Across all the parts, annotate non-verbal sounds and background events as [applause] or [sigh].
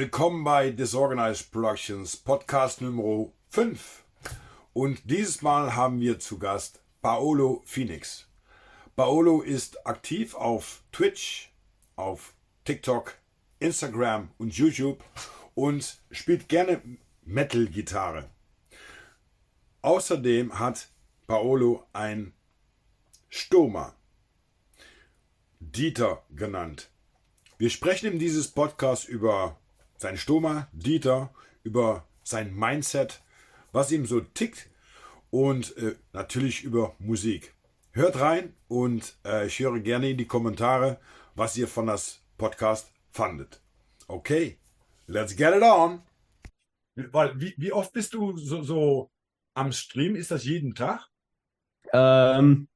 Willkommen bei Disorganized Productions Podcast Nummer 5. Und dieses Mal haben wir zu Gast Paolo Phoenix. Paolo ist aktiv auf Twitch, auf TikTok, Instagram und YouTube und spielt gerne Metal-Gitarre. Außerdem hat Paolo ein Stoma, Dieter genannt. Wir sprechen in dieses Podcast über sein Stoma, Dieter, über sein Mindset, was ihm so tickt und äh, natürlich über Musik. Hört rein und äh, ich höre gerne in die Kommentare, was ihr von das Podcast fandet. Okay, let's get it on. Weil, wie, wie oft bist du so, so am Stream? Ist das jeden Tag? Ähm,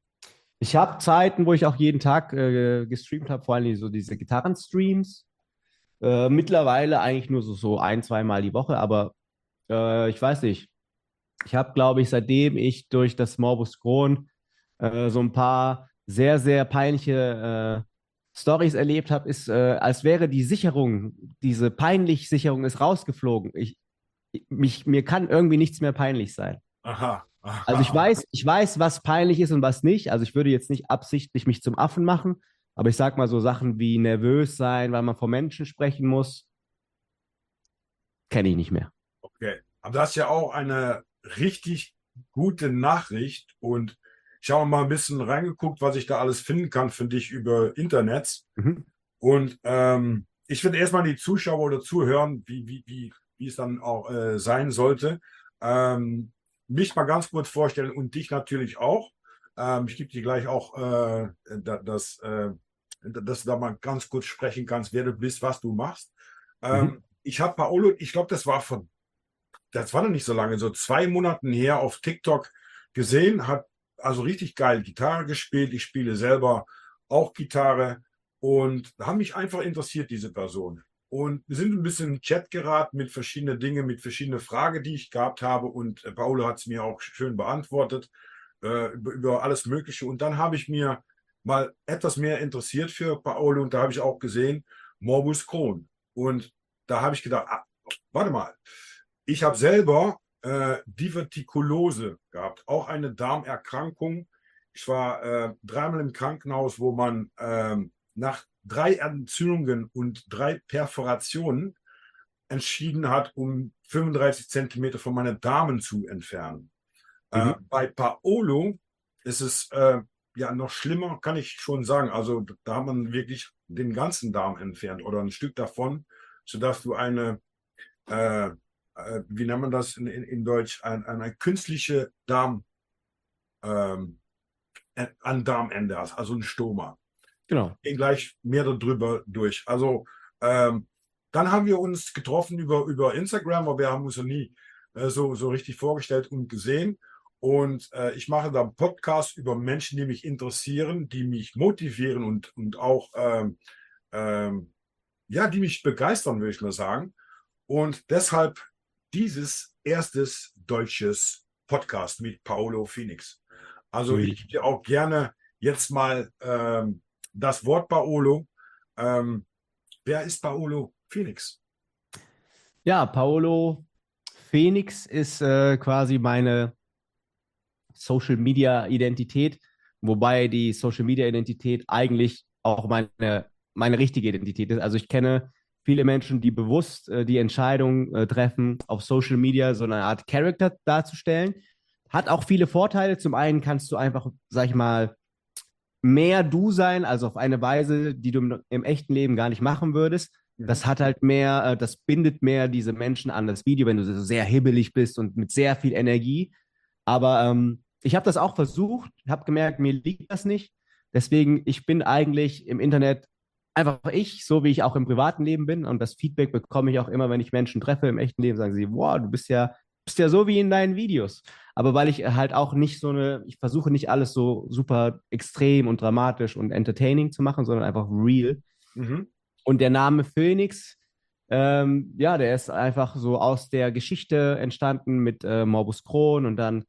ich habe Zeiten, wo ich auch jeden Tag äh, gestreamt habe, vor allem so diese Gitarrenstreams. Äh, mittlerweile eigentlich nur so, so ein, zweimal die Woche, aber äh, ich weiß nicht. Ich habe, glaube ich, seitdem ich durch das Morbus Crohn äh, so ein paar sehr, sehr peinliche äh, Stories erlebt habe, ist, äh, als wäre die Sicherung, diese peinlich Sicherung ist rausgeflogen. Ich, mich, mir kann irgendwie nichts mehr peinlich sein. Aha. Aha. Also ich weiß, ich weiß, was peinlich ist und was nicht. Also ich würde jetzt nicht absichtlich mich zum Affen machen, aber ich sag mal so Sachen wie nervös sein, weil man vor Menschen sprechen muss, kenne ich nicht mehr. Okay. Aber das ist ja auch eine richtig gute Nachricht und ich habe mal ein bisschen reingeguckt, was ich da alles finden kann für dich über Internet. Mhm. Und ähm, ich würde erstmal die Zuschauer oder zuhören, wie, wie, wie, wie es dann auch äh, sein sollte. Ähm, mich mal ganz kurz vorstellen und dich natürlich auch. Ähm, ich gebe dir gleich auch äh, das, äh, dass du da mal ganz kurz sprechen kannst, wer du bist, was du machst. Ähm, mhm. Ich habe Paolo, ich glaube, das war von, das war noch nicht so lange, so zwei Monaten her auf TikTok gesehen, hat also richtig geil Gitarre gespielt. Ich spiele selber auch Gitarre und haben mich einfach interessiert, diese Person. Und wir sind ein bisschen in Chat geraten mit verschiedenen Dingen, mit verschiedenen Fragen, die ich gehabt habe. Und äh, Paolo hat es mir auch schön beantwortet äh, über, alles Mögliche. Und dann habe ich mir mal etwas mehr interessiert für Paolo und da habe ich auch gesehen, Morbus Crohn. Und da habe ich gedacht, ah, warte mal, ich habe selber äh, Divertikulose gehabt, auch eine Darmerkrankung. Ich war äh, dreimal im Krankenhaus, wo man äh, nach drei Entzündungen und drei Perforationen entschieden hat, um 35 Zentimeter von meinen Darmen zu entfernen. Äh, mhm. Bei Paolo ist es äh, ja noch schlimmer, kann ich schon sagen. Also da hat man wirklich den ganzen Darm entfernt oder ein Stück davon, sodass du eine, äh, äh, wie nennt man das in, in, in Deutsch, ein, eine künstliche Darm, ähm, an Darmende hast, also ein Stoma. Genau. Gehen gleich mehr darüber durch. Also ähm, dann haben wir uns getroffen über, über Instagram, aber wir haben uns ja nie äh, so, so richtig vorgestellt und gesehen. Und äh, ich mache da Podcasts über Menschen, die mich interessieren, die mich motivieren und, und auch, ähm, ähm, ja, die mich begeistern, würde ich mal sagen. Und deshalb dieses erstes deutsches Podcast mit Paolo Phoenix. Also mhm. ich gebe auch gerne jetzt mal ähm, das Wort Paolo. Ähm, wer ist Paolo Phoenix? Ja, Paolo Phoenix ist äh, quasi meine Social Media Identität, wobei die Social Media Identität eigentlich auch meine, meine richtige Identität ist. Also ich kenne viele Menschen, die bewusst äh, die Entscheidung äh, treffen, auf Social Media so eine Art Character darzustellen. Hat auch viele Vorteile. Zum einen kannst du einfach, sag ich mal, mehr du sein, also auf eine Weise, die du im, im echten Leben gar nicht machen würdest. Mhm. Das hat halt mehr, äh, das bindet mehr diese Menschen an das Video, wenn du so sehr hibbelig bist und mit sehr viel Energie. Aber ähm, ich habe das auch versucht, habe gemerkt, mir liegt das nicht. Deswegen, ich bin eigentlich im Internet einfach ich, so wie ich auch im privaten Leben bin. Und das Feedback bekomme ich auch immer, wenn ich Menschen treffe im echten Leben, sagen sie, wow, du bist ja, bist ja so wie in deinen Videos. Aber weil ich halt auch nicht so eine, ich versuche nicht alles so super extrem und dramatisch und entertaining zu machen, sondern einfach real. Mhm. Und der Name Phoenix, ähm, ja, der ist einfach so aus der Geschichte entstanden mit äh, Morbus Crohn und dann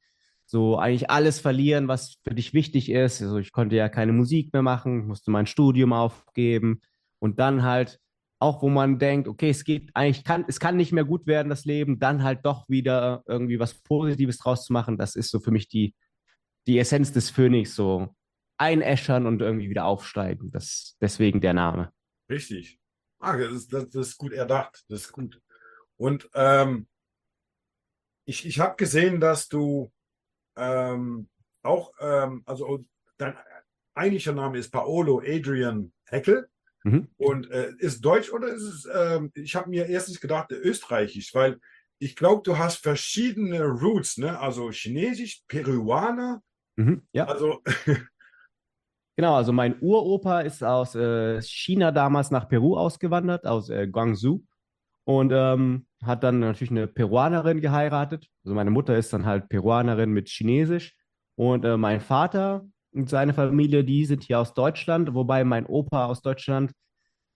so eigentlich alles verlieren, was für dich wichtig ist. Also ich konnte ja keine Musik mehr machen, musste mein Studium aufgeben und dann halt auch wo man denkt, okay, es geht eigentlich, kann, es kann nicht mehr gut werden, das Leben, dann halt doch wieder irgendwie was Positives draus zu machen, das ist so für mich die, die Essenz des Phönix, so einäschern und irgendwie wieder aufsteigen. Das, deswegen der Name. Richtig. Ah, das ist, das, ist gut erdacht. Das ist gut. Und ähm, ich, ich habe gesehen, dass du ähm, auch, ähm, also dein eigentlicher Name ist Paolo Adrian Heckel. Mhm. Und äh, ist Deutsch oder ist es, ähm, ich habe mir erstens gedacht, österreichisch, weil ich glaube, du hast verschiedene Roots, ne? Also Chinesisch, Peruaner. Mhm, ja. Also. [laughs] genau, also mein Uropa ist aus äh, China damals nach Peru ausgewandert, aus äh, Guangzhou. Und ähm, hat dann natürlich eine Peruanerin geheiratet. Also meine Mutter ist dann halt Peruanerin mit Chinesisch. Und äh, mein Vater und seine Familie, die sind hier aus Deutschland, wobei mein Opa aus Deutschland,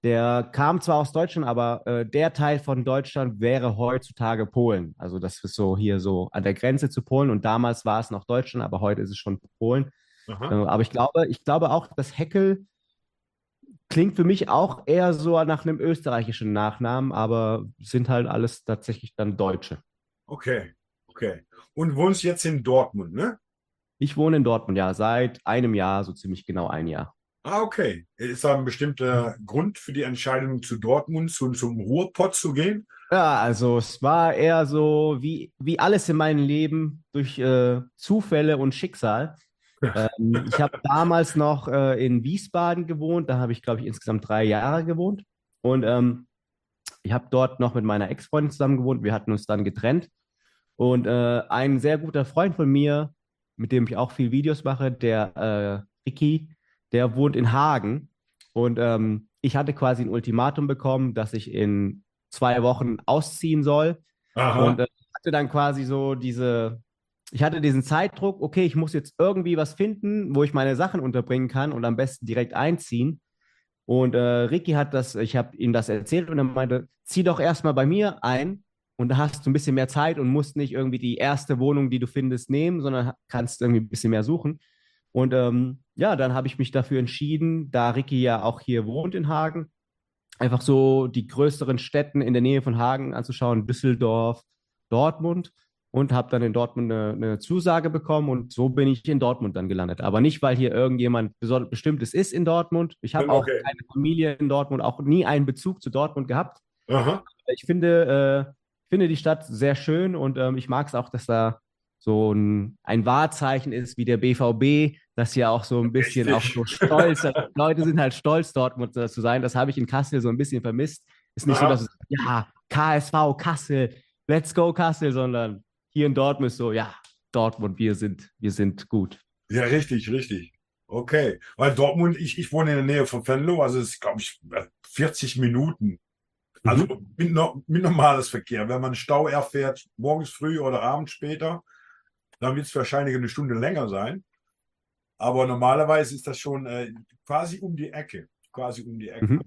der kam zwar aus Deutschland, aber äh, der Teil von Deutschland wäre heutzutage Polen. Also das ist so hier so an der Grenze zu Polen und damals war es noch Deutschland, aber heute ist es schon Polen. Äh, aber ich glaube, ich glaube auch, dass Heckel klingt für mich auch eher so nach einem österreichischen Nachnamen, aber sind halt alles tatsächlich dann Deutsche. Okay, okay. Und wohnst jetzt in Dortmund, ne? Ich wohne in Dortmund, ja, seit einem Jahr, so ziemlich genau ein Jahr. Ah, okay. Ist da ein bestimmter Grund für die Entscheidung, zu Dortmund, zu, zum Ruhrpott zu gehen? Ja, also es war eher so wie, wie alles in meinem Leben durch äh, Zufälle und Schicksal. Ähm, ich habe damals noch äh, in Wiesbaden gewohnt, da habe ich, glaube ich, insgesamt drei Jahre gewohnt. Und ähm, ich habe dort noch mit meiner Ex-Freundin zusammen gewohnt. Wir hatten uns dann getrennt. Und äh, ein sehr guter Freund von mir, mit dem ich auch viel Videos mache, der äh, Ricky, der wohnt in Hagen. Und ähm, ich hatte quasi ein Ultimatum bekommen, dass ich in zwei Wochen ausziehen soll. Aha. Und äh, hatte dann quasi so diese, ich hatte diesen Zeitdruck, okay, ich muss jetzt irgendwie was finden, wo ich meine Sachen unterbringen kann und am besten direkt einziehen. Und äh, Ricky hat das, ich habe ihm das erzählt und er meinte, zieh doch erstmal bei mir ein und da hast du ein bisschen mehr Zeit und musst nicht irgendwie die erste Wohnung, die du findest, nehmen, sondern kannst irgendwie ein bisschen mehr suchen. Und ähm, ja, dann habe ich mich dafür entschieden, da Ricky ja auch hier wohnt in Hagen, einfach so die größeren Städten in der Nähe von Hagen anzuschauen, Düsseldorf, Dortmund und habe dann in Dortmund eine, eine, Zusage bekommen und so bin ich in Dortmund dann gelandet. Aber nicht, weil hier irgendjemand bestimmtes ist in Dortmund. Ich habe okay. auch keine Familie in Dortmund, auch nie einen Bezug zu Dortmund gehabt. Aha. Ich finde, äh, finde die Stadt sehr schön und ähm, ich mag es auch, dass da so ein, ein Wahrzeichen ist wie der BVB, das ja auch so ein bisschen Richtig. auch so stolz, Leute sind halt stolz, Dortmund zu sein. Das habe ich in Kassel so ein bisschen vermisst. Ist nicht ja. so, dass es, ja, KSV Kassel, let's go Kassel, sondern hier in Dortmund ist so, ja, Dortmund, wir sind, wir sind gut. Ja, richtig, richtig. Okay. Weil Dortmund, ich, ich wohne in der Nähe von Venlo, also es ist, glaube ich, 40 Minuten also mhm. mit, mit normales Verkehr. Wenn man Stau erfährt, morgens früh oder abends später, dann wird es wahrscheinlich eine Stunde länger sein. Aber normalerweise ist das schon äh, quasi um die Ecke. Quasi um die Ecke. Mhm.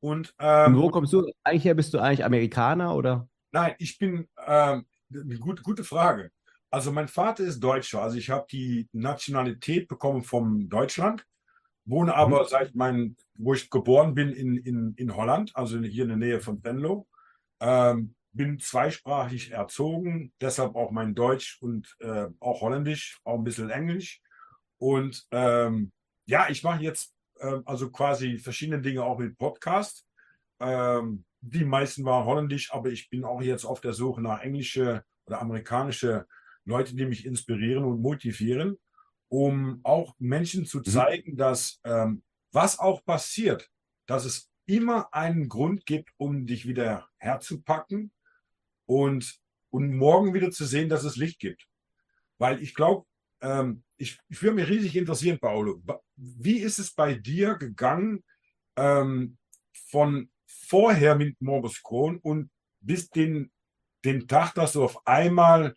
Und, ähm, Und, wo kommst du eigentlich her? Bist du eigentlich Amerikaner oder? Nein, ich bin, ähm, gut, gute Frage. Also mein Vater ist Deutscher. Also ich habe die Nationalität bekommen vom Deutschland wohne aber mhm. seit meinem, wo ich geboren bin, in, in, in Holland, also hier in der Nähe von Venlo. Ähm, bin zweisprachig erzogen, deshalb auch mein Deutsch und äh, auch Holländisch, auch ein bisschen Englisch. Und ähm, ja, ich mache jetzt äh, also quasi verschiedene Dinge auch mit Podcast. Ähm, die meisten waren Holländisch, aber ich bin auch jetzt auf der Suche nach englische oder amerikanische Leute, die mich inspirieren und motivieren um auch Menschen zu mhm. zeigen, mhm. dass ähm, was auch passiert, dass es immer einen Grund gibt, um dich wieder herzupacken und, und morgen wieder zu sehen, dass es Licht gibt. Weil ich glaube, ähm, ich, ich würde mich riesig interessieren, Paolo, wie ist es bei dir gegangen ähm, von vorher mit Morbus Crohn und bis den, den Tag, dass du auf einmal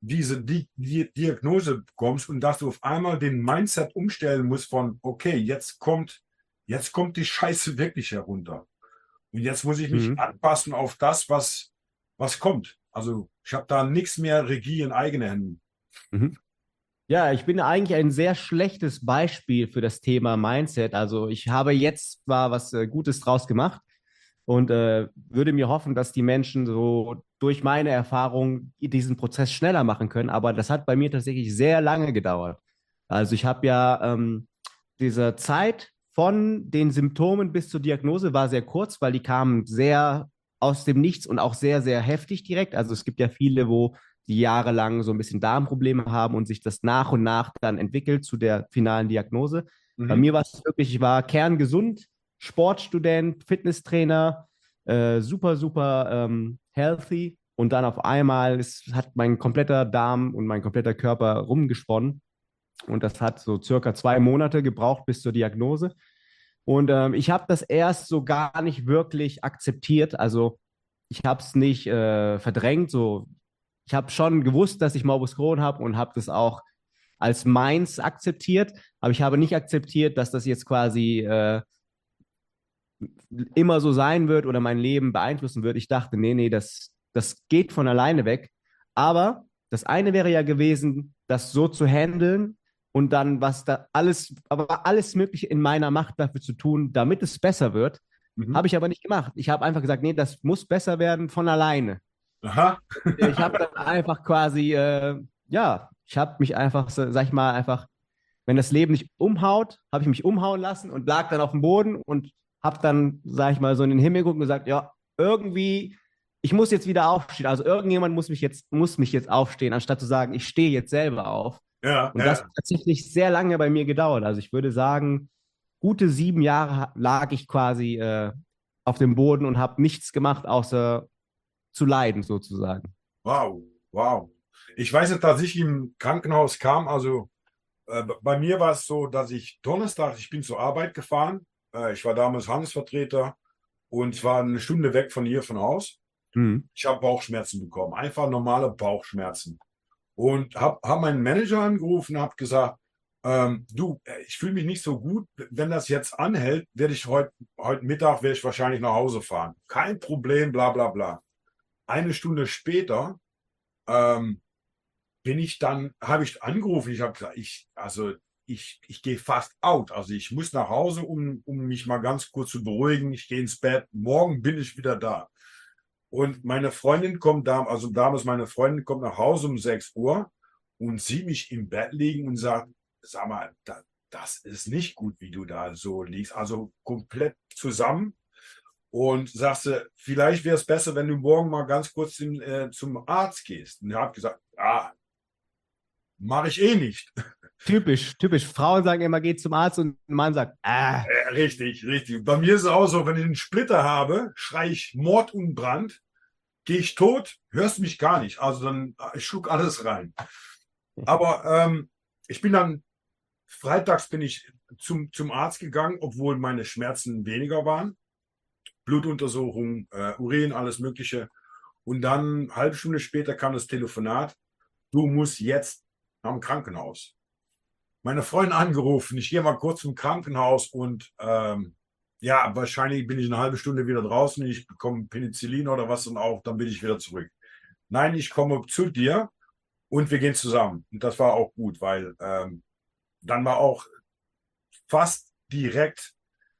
diese Di Di Diagnose bekommst und dass du auf einmal den Mindset umstellen musst von, okay, jetzt kommt, jetzt kommt die Scheiße wirklich herunter. Und jetzt muss ich mich mhm. anpassen auf das, was, was kommt. Also ich habe da nichts mehr Regie in eigene Händen. Mhm. Ja, ich bin eigentlich ein sehr schlechtes Beispiel für das Thema Mindset. Also ich habe jetzt zwar was äh, Gutes draus gemacht, und äh, würde mir hoffen, dass die Menschen so durch meine Erfahrung diesen Prozess schneller machen können. Aber das hat bei mir tatsächlich sehr lange gedauert. Also ich habe ja ähm, diese Zeit von den Symptomen bis zur Diagnose war sehr kurz, weil die kamen sehr aus dem Nichts und auch sehr, sehr heftig direkt. Also es gibt ja viele, wo die jahrelang so ein bisschen Darmprobleme haben und sich das nach und nach dann entwickelt zu der finalen Diagnose. Mhm. Bei mir war es wirklich, ich war kerngesund, Sportstudent, Fitnesstrainer, äh, super, super ähm, healthy. Und dann auf einmal ist, hat mein kompletter Darm und mein kompletter Körper rumgesponnen. Und das hat so circa zwei Monate gebraucht bis zur Diagnose. Und ähm, ich habe das erst so gar nicht wirklich akzeptiert. Also ich habe es nicht äh, verdrängt. So, ich habe schon gewusst, dass ich Morbus Crohn habe und habe das auch als meins akzeptiert. Aber ich habe nicht akzeptiert, dass das jetzt quasi äh, immer so sein wird oder mein Leben beeinflussen wird. Ich dachte, nee, nee, das, das geht von alleine weg. Aber das eine wäre ja gewesen, das so zu handeln, und dann was da alles, aber alles Mögliche in meiner Macht dafür zu tun, damit es besser wird. Mhm. Habe ich aber nicht gemacht. Ich habe einfach gesagt, nee, das muss besser werden von alleine. Aha. ich habe dann einfach quasi, äh, ja, ich habe mich einfach, sag ich mal, einfach, wenn das Leben nicht umhaut, habe ich mich umhauen lassen und lag dann auf dem Boden und habe dann, sag ich mal, so in den Himmel geguckt und gesagt, ja, irgendwie, ich muss jetzt wieder aufstehen. Also irgendjemand muss mich jetzt, muss mich jetzt aufstehen, anstatt zu sagen, ich stehe jetzt selber auf. Ja, und ja. das hat tatsächlich sehr lange bei mir gedauert. Also ich würde sagen, gute sieben Jahre lag ich quasi äh, auf dem Boden und habe nichts gemacht, außer zu leiden sozusagen. Wow, wow. Ich weiß nicht, dass ich im Krankenhaus kam. Also äh, bei mir war es so, dass ich Donnerstag, ich bin zur Arbeit gefahren. Äh, ich war damals Handelsvertreter und zwar eine Stunde weg von hier von Haus. Mhm. Ich habe Bauchschmerzen bekommen, einfach normale Bauchschmerzen und habe hab meinen Manager angerufen, habe gesagt, ähm, du, ich fühle mich nicht so gut. Wenn das jetzt anhält, werde ich heute heute Mittag werde ich wahrscheinlich nach Hause fahren. Kein Problem, bla bla bla. Eine Stunde später ähm, bin ich dann, habe ich angerufen. Ich habe gesagt, ich, also ich, ich gehe fast out. Also ich muss nach Hause, um, um mich mal ganz kurz zu beruhigen. Ich gehe ins Bett. Morgen bin ich wieder da. Und meine Freundin kommt da, also damals meine Freundin kommt nach Hause um 6 Uhr und sieht mich im Bett liegen und sagt, sag mal, da, das ist nicht gut, wie du da so liegst. Also komplett zusammen. Und sagte, vielleicht wäre es besser, wenn du morgen mal ganz kurz in, äh, zum Arzt gehst. Und er hat gesagt, ah, mache ich eh nicht. Typisch, typisch. Frauen sagen immer, geht zum Arzt und ein Mann sagt, ah. Äh, richtig, richtig. Bei mir ist es auch so, wenn ich einen Splitter habe, schreie ich Mord und Brand, gehe ich tot, hörst mich gar nicht. Also dann, ich schluck alles rein. Aber ähm, ich bin dann, freitags bin ich zum, zum Arzt gegangen, obwohl meine Schmerzen weniger waren. Blutuntersuchung, äh, Urin, alles Mögliche. Und dann, eine halbe Stunde später kam das Telefonat, du musst jetzt am Krankenhaus meine Freundin angerufen, ich gehe mal kurz zum Krankenhaus und ähm, ja, wahrscheinlich bin ich eine halbe Stunde wieder draußen, ich bekomme Penicillin oder was und auch, dann bin ich wieder zurück. Nein, ich komme zu dir und wir gehen zusammen. Und das war auch gut, weil ähm, dann war auch fast direkt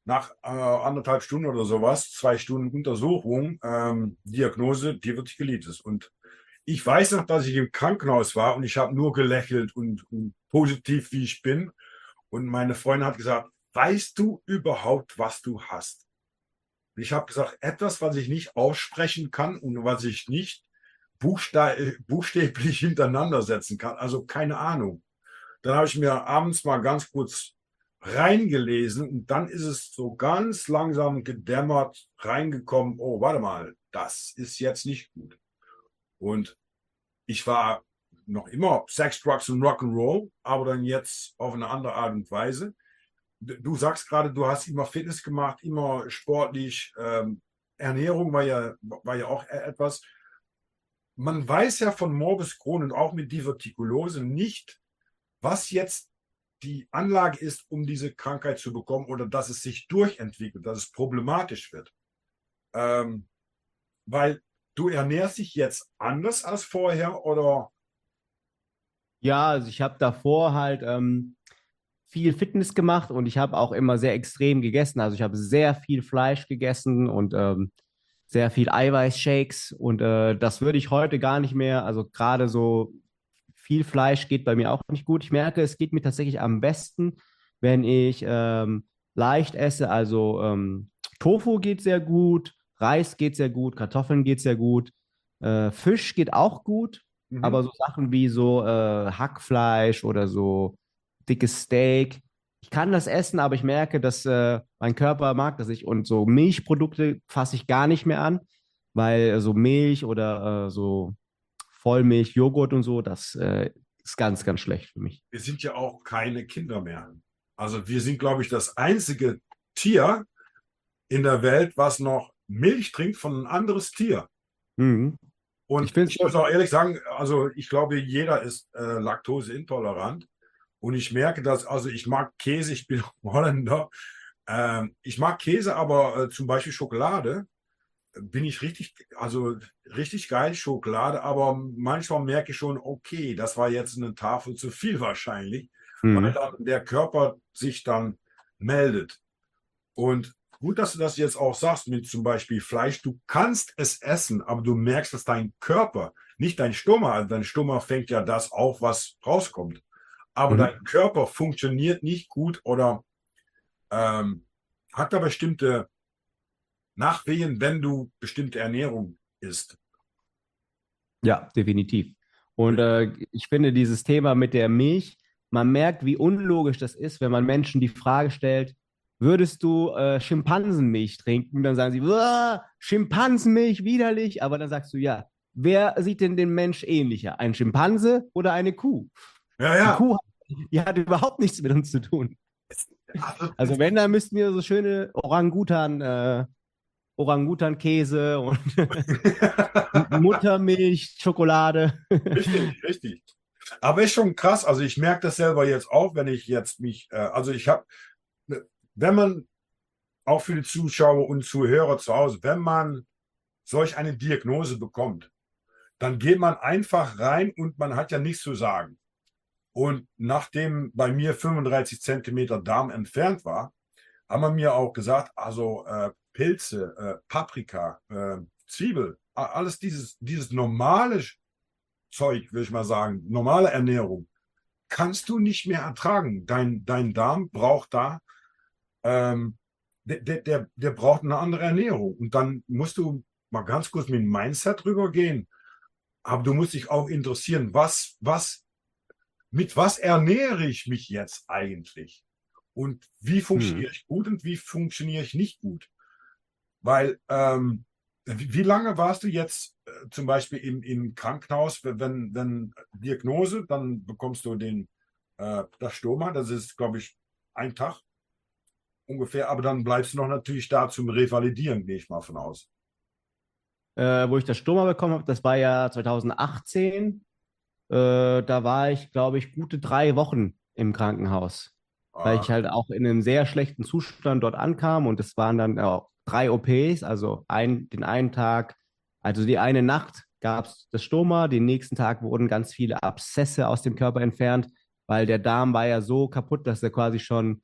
nach äh, anderthalb Stunden oder sowas, zwei Stunden Untersuchung, ähm, Diagnose Divertikulitis. Und ich weiß noch, dass ich im Krankenhaus war und ich habe nur gelächelt und, und, positiv, wie ich bin. Und meine Freundin hat gesagt, weißt du überhaupt, was du hast? Und ich habe gesagt, etwas, was ich nicht aussprechen kann und was ich nicht buchstäblich [laughs] hintereinander setzen kann. Also keine Ahnung. Dann habe ich mir abends mal ganz kurz reingelesen und dann ist es so ganz langsam gedämmert reingekommen, oh, warte mal, das ist jetzt nicht gut. Und ich war noch immer Sex, Drugs und Rock'n'Roll, aber dann jetzt auf eine andere Art und Weise. Du sagst gerade, du hast immer Fitness gemacht, immer sportlich. Ähm, Ernährung war ja, war ja auch e-, etwas. Man weiß ja von Morbus Crohn und auch mit Divertikulose nicht, was jetzt die Anlage ist, um diese Krankheit zu bekommen oder dass es sich durchentwickelt, dass es problematisch wird. Ähm, weil du ernährst dich jetzt anders als vorher oder? Ja, also ich habe davor halt ähm, viel Fitness gemacht und ich habe auch immer sehr extrem gegessen. Also ich habe sehr viel Fleisch gegessen und ähm, sehr viel Eiweißshakes und äh, das würde ich heute gar nicht mehr. Also gerade so viel Fleisch geht bei mir auch nicht gut. Ich merke, es geht mir tatsächlich am besten, wenn ich ähm, leicht esse. Also ähm, Tofu geht sehr gut, Reis geht sehr gut, Kartoffeln geht sehr gut, äh, Fisch geht auch gut, mhm. aber so Sachen wie so äh, Hackfleisch oder so dickes Steak, ich kann das essen, aber ich merke, dass äh, mein Körper mag das nicht. Und so Milchprodukte fasse ich gar nicht mehr an, weil so Milch oder äh, so Vollmilch, Joghurt und so, das äh, ist ganz, ganz schlecht für mich. Wir sind ja auch keine Kinder mehr. Also wir sind, glaube ich, das einzige Tier in der Welt, was noch Milch trinkt von einem anderes Tier. Mhm. Und ich, ich muss auch ehrlich sagen, also ich glaube, jeder ist äh, laktoseintolerant. Und ich merke dass, also ich mag Käse, ich bin [laughs] Holländer. Ähm, ich mag Käse, aber äh, zum Beispiel Schokolade bin ich richtig, also richtig geil Schokolade, aber manchmal merke ich schon, okay, das war jetzt eine Tafel zu viel wahrscheinlich, mhm. weil dann der Körper sich dann meldet. Und gut, dass du das jetzt auch sagst mit zum Beispiel Fleisch. Du kannst es essen, aber du merkst, dass dein Körper, nicht dein Stummer, also dein Stummer fängt ja das auf, was rauskommt aber mhm. dein Körper funktioniert nicht gut oder ähm, hat da bestimmte Nachwehen, wenn du bestimmte Ernährung isst. Ja, definitiv. Und äh, ich finde dieses Thema mit der Milch, man merkt, wie unlogisch das ist, wenn man Menschen die Frage stellt, würdest du äh, Schimpansenmilch trinken? Dann sagen sie, Schimpansenmilch, widerlich. Aber dann sagst du, ja, wer sieht denn den Mensch ähnlicher? Ein Schimpanse oder eine Kuh? Ja, ja. Die Kuh hat die hat überhaupt nichts mit uns zu tun. Also wenn, dann müssten wir so schöne Orangutan, äh, Orangutan-Käse und [laughs] Muttermilch, Schokolade. Richtig, richtig. Aber ist schon krass. Also ich merke das selber jetzt auch, wenn ich jetzt mich, äh, also ich habe, wenn man auch für die Zuschauer und Zuhörer zu Hause, wenn man solch eine Diagnose bekommt, dann geht man einfach rein und man hat ja nichts zu sagen. Und nachdem bei mir 35 Zentimeter Darm entfernt war, haben wir mir auch gesagt, also äh, Pilze, äh, Paprika, äh, Zwiebel, alles dieses, dieses normale Zeug, würde ich mal sagen, normale Ernährung, kannst du nicht mehr ertragen. Dein, dein Darm braucht da, ähm, der, der, der braucht eine andere Ernährung. Und dann musst du mal ganz kurz mit dem Mindset rübergehen. Aber du musst dich auch interessieren, was, was mit was ernähre ich mich jetzt eigentlich? Und wie funktioniere hm. ich gut und wie funktioniere ich nicht gut? Weil, ähm, wie, wie lange warst du jetzt äh, zum Beispiel im, im Krankenhaus, wenn, wenn Diagnose, dann bekommst du den, äh, das Stoma, das ist, glaube ich, ein Tag ungefähr, aber dann bleibst du noch natürlich da zum Revalidieren, gehe ich mal von aus. Äh, wo ich das Stoma bekommen habe, das war ja 2018 äh, da war ich, glaube ich, gute drei Wochen im Krankenhaus, ah. weil ich halt auch in einem sehr schlechten Zustand dort ankam und es waren dann auch drei OPs, also ein, den einen Tag, also die eine Nacht gab es das Stoma, den nächsten Tag wurden ganz viele Abszesse aus dem Körper entfernt, weil der Darm war ja so kaputt, dass er quasi schon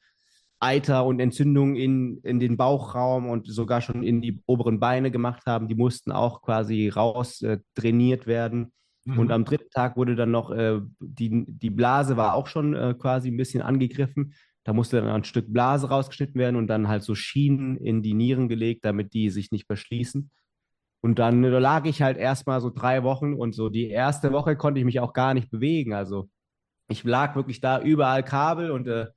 Eiter und Entzündungen in, in den Bauchraum und sogar schon in die oberen Beine gemacht haben. Die mussten auch quasi raus äh, trainiert werden. Mhm. Und am dritten Tag wurde dann noch, äh, die, die Blase war auch schon äh, quasi ein bisschen angegriffen. Da musste dann ein Stück Blase rausgeschnitten werden und dann halt so Schienen in die Nieren gelegt, damit die sich nicht verschließen. Und dann äh, lag ich halt erstmal so drei Wochen und so die erste Woche konnte ich mich auch gar nicht bewegen. Also ich lag wirklich da überall Kabel und äh,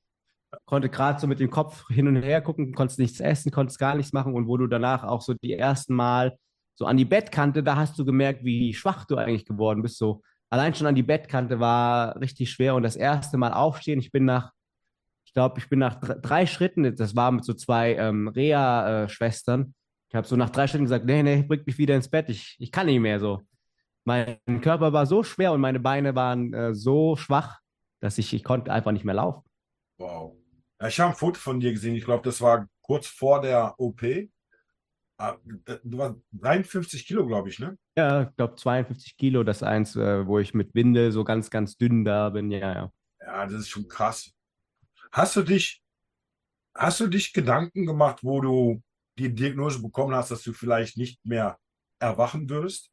konnte gerade so mit dem Kopf hin und her gucken, konntest nichts essen, konntest gar nichts machen. Und wo du danach auch so die ersten Mal so an die Bettkante, da hast du gemerkt, wie schwach du eigentlich geworden bist. So allein schon an die Bettkante war richtig schwer und das erste Mal aufstehen, ich bin nach, ich glaube, ich bin nach drei Schritten, das war mit so zwei ähm, Reha-Schwestern. Ich habe so nach drei Schritten gesagt, nee, nee, bring mich wieder ins Bett, ich, ich kann nicht mehr so. Mein Körper war so schwer und meine Beine waren äh, so schwach, dass ich, ich konnte einfach nicht mehr laufen. Wow. Ja, ich habe ein Foto von dir gesehen. Ich glaube, das war kurz vor der OP. Ah, du warst 53 Kilo, glaube ich, ne? Ja, ich glaube 52 Kilo, das eins, äh, wo ich mit Winde so ganz, ganz dünn da bin, ja, ja. Ja, das ist schon krass. Hast du dich, hast du dich Gedanken gemacht, wo du die Diagnose bekommen hast, dass du vielleicht nicht mehr erwachen wirst?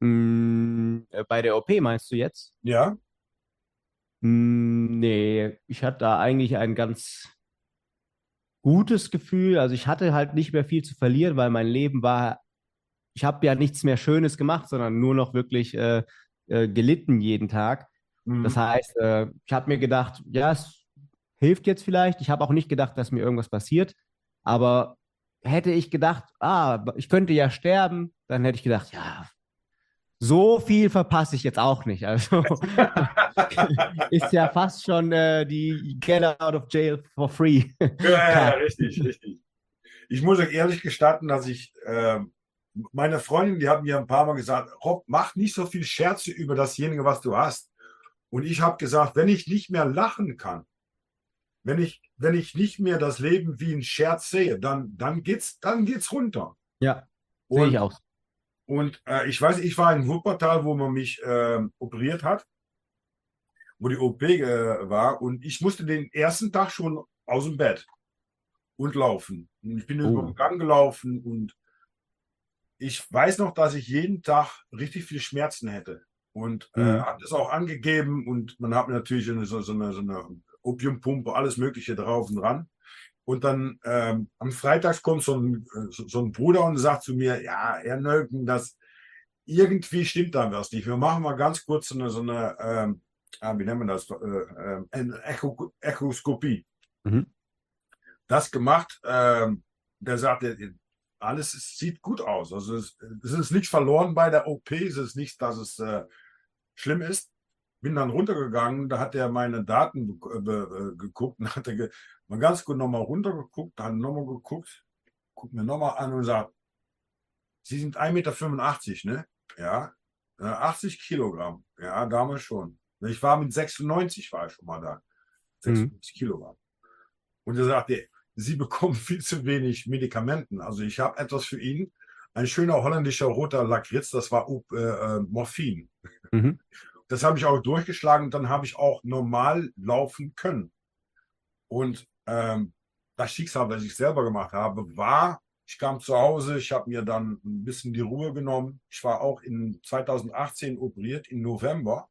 Mm, äh, bei der OP meinst du jetzt? Ja. Mm, nee, ich hatte da eigentlich ein ganz gutes Gefühl. Also ich hatte halt nicht mehr viel zu verlieren, weil mein Leben war, ich habe ja nichts mehr Schönes gemacht, sondern nur noch wirklich äh, äh, gelitten jeden Tag. Mhm. Das heißt, äh, ich habe mir gedacht, ja, es hilft jetzt vielleicht. Ich habe auch nicht gedacht, dass mir irgendwas passiert. Aber hätte ich gedacht, ah, ich könnte ja sterben, dann hätte ich gedacht, ja, so viel verpasse ich jetzt auch nicht. Also [laughs] ist ja fast schon äh, die Get out of jail for free. ja, ja, richtig, richtig. Ich muss euch ehrlich gestatten, dass ich äh, meine Freundin, die haben mir ein paar Mal gesagt, Rob, mach nicht so viel Scherze über dasjenige, was du hast. Und ich habe gesagt, wenn ich nicht mehr lachen kann, wenn ich, wenn ich nicht mehr das Leben wie ein Scherz sehe, dann, dann geht's, dann geht's runter. Ja, sehe ich auch. Und äh, ich weiß, ich war in Wuppertal, wo man mich äh, operiert hat, wo die OP äh, war. Und ich musste den ersten Tag schon aus dem Bett und laufen. Und ich bin oh. über den Gang gelaufen und ich weiß noch, dass ich jeden Tag richtig viel Schmerzen hätte. Und äh, mhm. habe das auch angegeben und man hat natürlich eine, so, so, eine, so eine Opiumpumpe, alles Mögliche drauf und dran. Und dann ähm, am Freitag kommt so ein, so, so ein Bruder und sagt zu mir, ja, Herr Nölken, das irgendwie stimmt da was nicht. Wir machen mal ganz kurz eine, so eine, ähm, ah, wie nennen wir das, äh, äh, eine Echo, Echoskopie. Mhm. Das gemacht, ähm, der sagte, alles sieht gut aus. Also es, es, ist nicht verloren bei der OP, es ist nicht, dass es äh, schlimm ist. Bin dann runtergegangen, da hat er meine Daten äh, geguckt und [laughs] hat er mal ganz gut nochmal runtergeguckt, dann nochmal geguckt, guckt mir nochmal an und sagt, Sie sind 1,85 Meter, ne? Ja. 80 äh, Kilogramm. Ja, damals schon. Ich war mit 96, war ich schon mal da. 96 mhm. Kilogramm. Und er sagte, Sie bekommen [laughs] viel zu wenig Medikamenten. Also ich habe etwas für ihn. Ein schöner holländischer roter Lakritz, das war äh, äh, Morphin. Mhm. Das habe ich auch durchgeschlagen und dann habe ich auch normal laufen können. Und ähm, das Schicksal, das ich selber gemacht habe, war, ich kam zu Hause, ich habe mir dann ein bisschen die Ruhe genommen. Ich war auch in 2018 operiert, im November,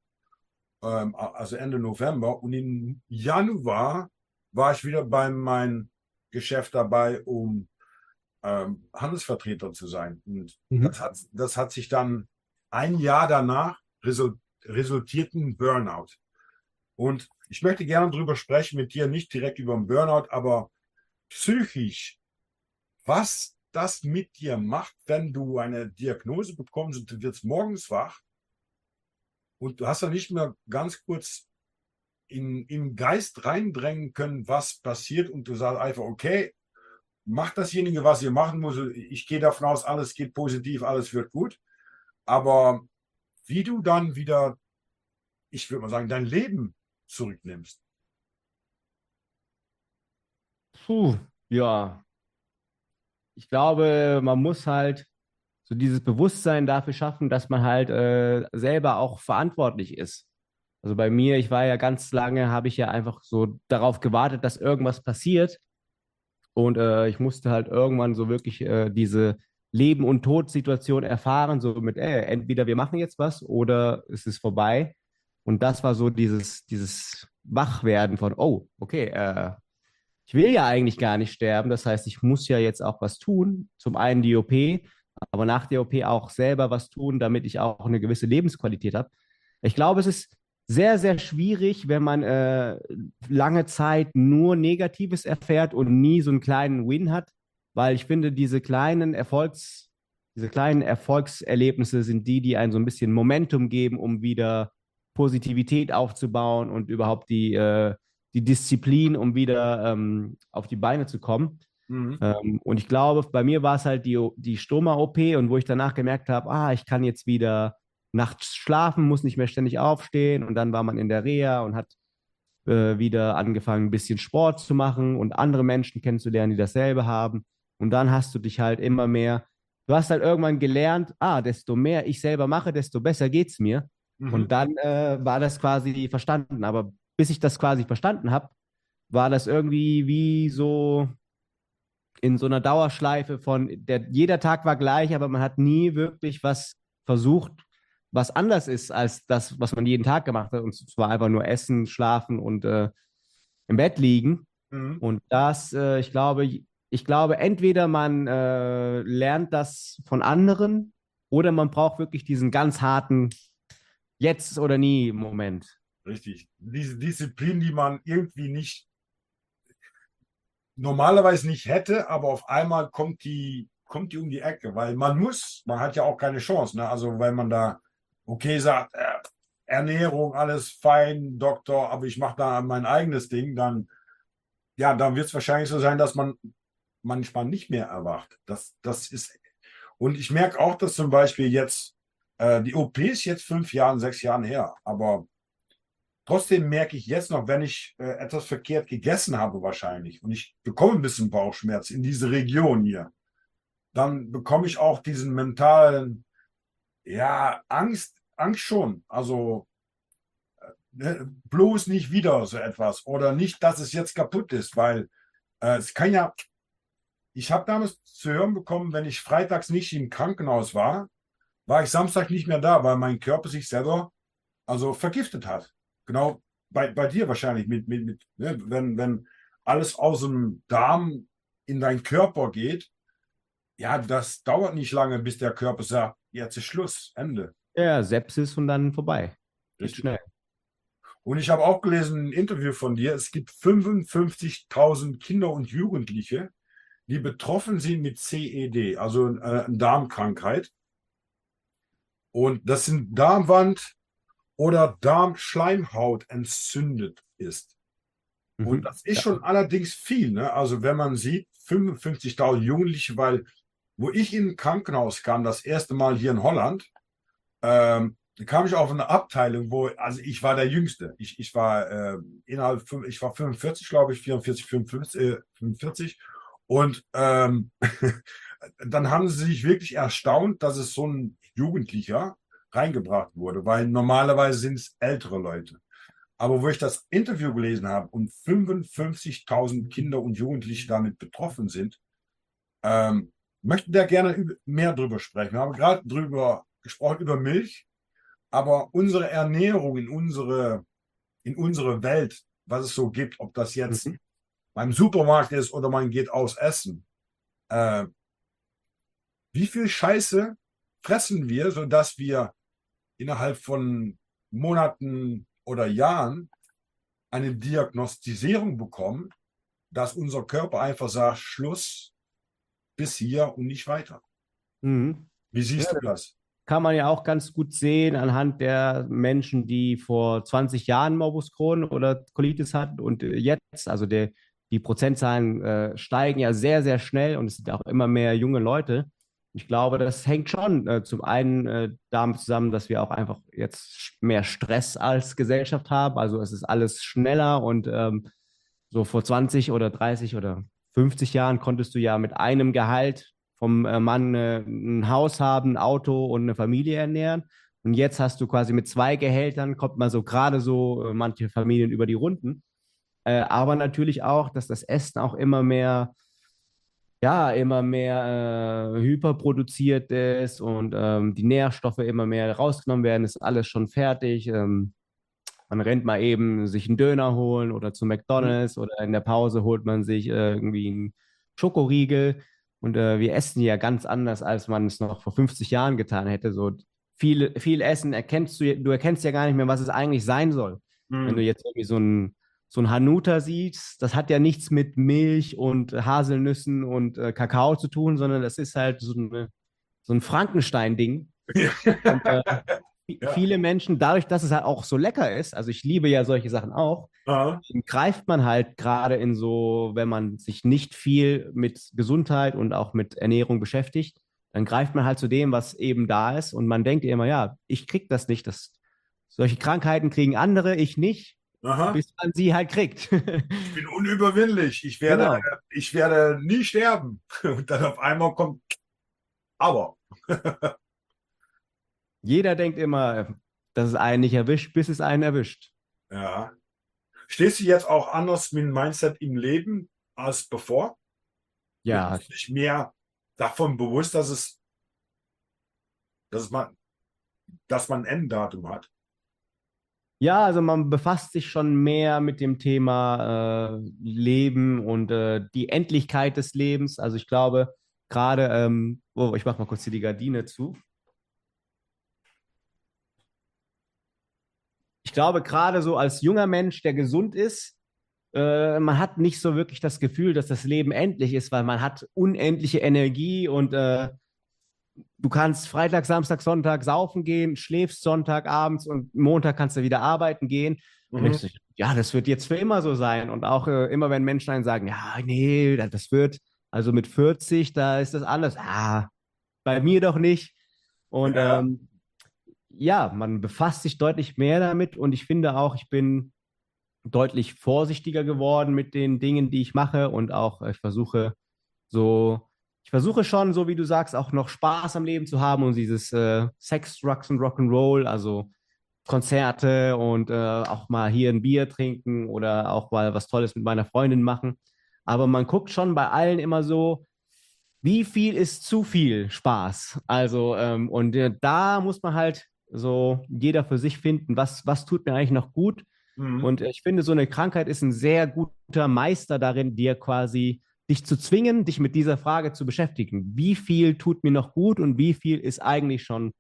ähm, also Ende November. Und im Januar war ich wieder bei meinem Geschäft dabei, um ähm, Handelsvertreter zu sein. Und mhm. das, hat, das hat sich dann ein Jahr danach result, resultierten Burnout. Und ich möchte gerne darüber sprechen mit dir, nicht direkt über den Burnout, aber psychisch, was das mit dir macht, wenn du eine Diagnose bekommst und du wirst morgens wach und du hast ja nicht mehr ganz kurz in, im Geist reindrängen können, was passiert und du sagst einfach, okay, macht dasjenige, was ihr machen muss. Ich gehe davon aus, alles geht positiv, alles wird gut. Aber wie du dann wieder, ich würde mal sagen, dein Leben zurücknimmst? Puh, ja. Ich glaube, man muss halt so dieses Bewusstsein dafür schaffen, dass man halt äh, selber auch verantwortlich ist. Also bei mir, ich war ja ganz lange, habe ich ja einfach so darauf gewartet, dass irgendwas passiert. Und äh, ich musste halt irgendwann so wirklich äh, diese Leben- und Tod-Situation erfahren, so mit, ey, äh, entweder wir machen jetzt was oder es ist vorbei. Und das war so dieses, dieses Wachwerden von, oh, okay, äh, ich will ja eigentlich gar nicht sterben. Das heißt, ich muss ja jetzt auch was tun. Zum einen die OP, aber nach der OP auch selber was tun, damit ich auch eine gewisse Lebensqualität habe. Ich glaube, es ist sehr, sehr schwierig, wenn man äh, lange Zeit nur Negatives erfährt und nie so einen kleinen Win hat, weil ich finde, diese kleinen Erfolgs, diese kleinen Erfolgserlebnisse sind die, die einen so ein bisschen Momentum geben, um wieder Positivität aufzubauen und überhaupt die, äh, die Disziplin, um wieder ähm, auf die Beine zu kommen. Mhm. Ähm, und ich glaube, bei mir war es halt die, die Stoma-OP und wo ich danach gemerkt habe, ah, ich kann jetzt wieder nachts schlafen, muss nicht mehr ständig aufstehen und dann war man in der Reha und hat äh, wieder angefangen, ein bisschen Sport zu machen und andere Menschen kennenzulernen, die dasselbe haben. Und dann hast du dich halt immer mehr, du hast halt irgendwann gelernt, ah, desto mehr ich selber mache, desto besser geht es mir. Mhm. Und dann äh, war das quasi verstanden. Aber bis ich das quasi verstanden habe, war das irgendwie wie so in so einer Dauerschleife von, der, jeder Tag war gleich, aber man hat nie wirklich was versucht, was anders ist als das, was man jeden Tag gemacht hat. Und zwar einfach nur essen, schlafen und äh, im Bett liegen. Mhm. Und das, äh, ich glaube, ich glaube, entweder man äh, lernt das von anderen oder man braucht wirklich diesen ganz harten Jetzt oder nie Moment. Richtig. Diese Disziplin, die man irgendwie nicht normalerweise nicht hätte, aber auf einmal kommt die, kommt die um die Ecke, weil man muss, man hat ja auch keine Chance. Ne? Also, weil man da, okay, sagt, äh, Ernährung, alles fein, Doktor, aber ich mache da mein eigenes Ding, dann, ja, dann wird es wahrscheinlich so sein, dass man manchmal nicht mehr erwacht. Das, das ist, und ich merke auch, dass zum Beispiel jetzt, äh, die OP ist jetzt fünf Jahren, sechs Jahren her, aber Trotzdem merke ich jetzt noch, wenn ich äh, etwas verkehrt gegessen habe wahrscheinlich und ich bekomme ein bisschen Bauchschmerz in diese Region hier, dann bekomme ich auch diesen mentalen, ja, Angst, Angst schon. Also äh, ne, bloß nicht wieder so etwas oder nicht, dass es jetzt kaputt ist, weil äh, es kann ja, ich habe damals zu hören bekommen, wenn ich freitags nicht im Krankenhaus war, war ich Samstag nicht mehr da, weil mein Körper sich selber also vergiftet hat genau bei, bei dir wahrscheinlich, mit, mit, mit ne? wenn, wenn alles aus dem Darm in deinen Körper geht, ja, das dauert nicht lange, bis der Körper sagt, jetzt ist Schluss, Ende. Ja, Sepsis und dann vorbei. Geht schnell. Und ich habe auch gelesen, ein Interview von dir, es gibt 55.000 Kinder und Jugendliche, die betroffen sind mit CED, also äh, Darmkrankheit. Und das sind Darmwand, oder Darmschleimhaut entzündet ist. Mhm. Und das ist schon allerdings viel. Ne? Also wenn man sieht, 55.000 Jugendliche, weil wo ich in ein Krankenhaus kam, das erste Mal hier in Holland, ähm, da kam ich auf eine Abteilung, wo, also ich war der Jüngste. Ich, ich war äh, innerhalb, ich war 45, glaube ich, 44, 55, äh, 45. Und ähm, [laughs] dann haben sie sich wirklich erstaunt, dass es so ein Jugendlicher reingebracht wurde, weil normalerweise sind es ältere Leute. Aber wo ich das Interview gelesen habe und 55.000 Kinder und Jugendliche damit betroffen sind, ähm, möchte da gerne mehr drüber sprechen. Wir haben gerade drüber gesprochen, über Milch, aber unsere Ernährung in unsere, in unsere Welt, was es so gibt, ob das jetzt mhm. beim Supermarkt ist oder man geht aus essen, äh, wie viel Scheiße fressen wir, sodass wir innerhalb von Monaten oder Jahren eine Diagnostisierung bekommen, dass unser Körper einfach sagt, Schluss bis hier und nicht weiter. Mhm. Wie siehst ja, du das? Kann man ja auch ganz gut sehen anhand der Menschen, die vor 20 Jahren Morbus Crohn oder Colitis hatten und jetzt, also der, die Prozentzahlen äh, steigen ja sehr, sehr schnell und es sind auch immer mehr junge Leute. Ich glaube, das hängt schon äh, zum einen äh, damit zusammen, dass wir auch einfach jetzt mehr Stress als Gesellschaft haben. Also es ist alles schneller und ähm, so vor 20 oder 30 oder 50 Jahren konntest du ja mit einem Gehalt vom äh, Mann äh, ein Haus haben, ein Auto und eine Familie ernähren. Und jetzt hast du quasi mit zwei Gehältern, kommt man so gerade so äh, manche Familien über die Runden. Äh, aber natürlich auch, dass das Essen auch immer mehr ja, immer mehr äh, hyperproduziert ist und ähm, die Nährstoffe immer mehr rausgenommen werden, ist alles schon fertig. Ähm, man rennt mal eben sich einen Döner holen oder zu McDonalds mhm. oder in der Pause holt man sich äh, irgendwie einen Schokoriegel. Und äh, wir essen ja ganz anders, als man es noch vor 50 Jahren getan hätte. So viel, viel Essen erkennst du, du erkennst ja gar nicht mehr, was es eigentlich sein soll. Mhm. Wenn du jetzt irgendwie so ein so ein Hanuta siehst, das hat ja nichts mit Milch und Haselnüssen und äh, Kakao zu tun, sondern das ist halt so, eine, so ein Frankenstein-Ding. Ja. äh, ja. Viele Menschen, dadurch, dass es halt auch so lecker ist, also ich liebe ja solche Sachen auch, Aha. greift man halt gerade in so, wenn man sich nicht viel mit Gesundheit und auch mit Ernährung beschäftigt, dann greift man halt zu dem, was eben da ist und man denkt immer, ja, ich krieg das nicht, das, solche Krankheiten kriegen andere, ich nicht. Aha. bis man sie halt kriegt. [laughs] ich bin unüberwindlich. Ich werde, genau. ich werde nie sterben. [laughs] Und dann auf einmal kommt, aber. [laughs] Jeder denkt immer, dass es einen nicht erwischt, bis es einen erwischt. Ja. Stehst du jetzt auch anders mit dem Mindset im Leben als bevor? Ja. Bist du dich mehr davon bewusst, dass es, dass man, dass man ein Enddatum hat? Ja, also man befasst sich schon mehr mit dem Thema äh, Leben und äh, die Endlichkeit des Lebens. Also ich glaube, gerade, ähm, oh, ich mache mal kurz hier die Gardine zu. Ich glaube, gerade so als junger Mensch, der gesund ist, äh, man hat nicht so wirklich das Gefühl, dass das Leben endlich ist, weil man hat unendliche Energie und äh, du kannst Freitag, Samstag, Sonntag saufen gehen, schläfst Sonntag abends und Montag kannst du wieder arbeiten gehen. Mhm. Du, ja, das wird jetzt für immer so sein. Und auch äh, immer, wenn Menschen einen sagen, ja, nee, das wird, also mit 40, da ist das anders. Ah, bei mir doch nicht. Und ja. Ähm, ja, man befasst sich deutlich mehr damit und ich finde auch, ich bin deutlich vorsichtiger geworden mit den Dingen, die ich mache und auch ich versuche so ich versuche schon, so wie du sagst, auch noch Spaß am Leben zu haben und dieses äh, Sex, Drugs und Rock'n'Roll, also Konzerte und äh, auch mal hier ein Bier trinken oder auch mal was Tolles mit meiner Freundin machen. Aber man guckt schon bei allen immer so, wie viel ist zu viel Spaß? Also, ähm, und äh, da muss man halt so jeder für sich finden, was, was tut mir eigentlich noch gut. Mhm. Und ich finde, so eine Krankheit ist ein sehr guter Meister darin, dir quasi dich zu zwingen, dich mit dieser Frage zu beschäftigen. Wie viel tut mir noch gut und wie viel ist eigentlich schon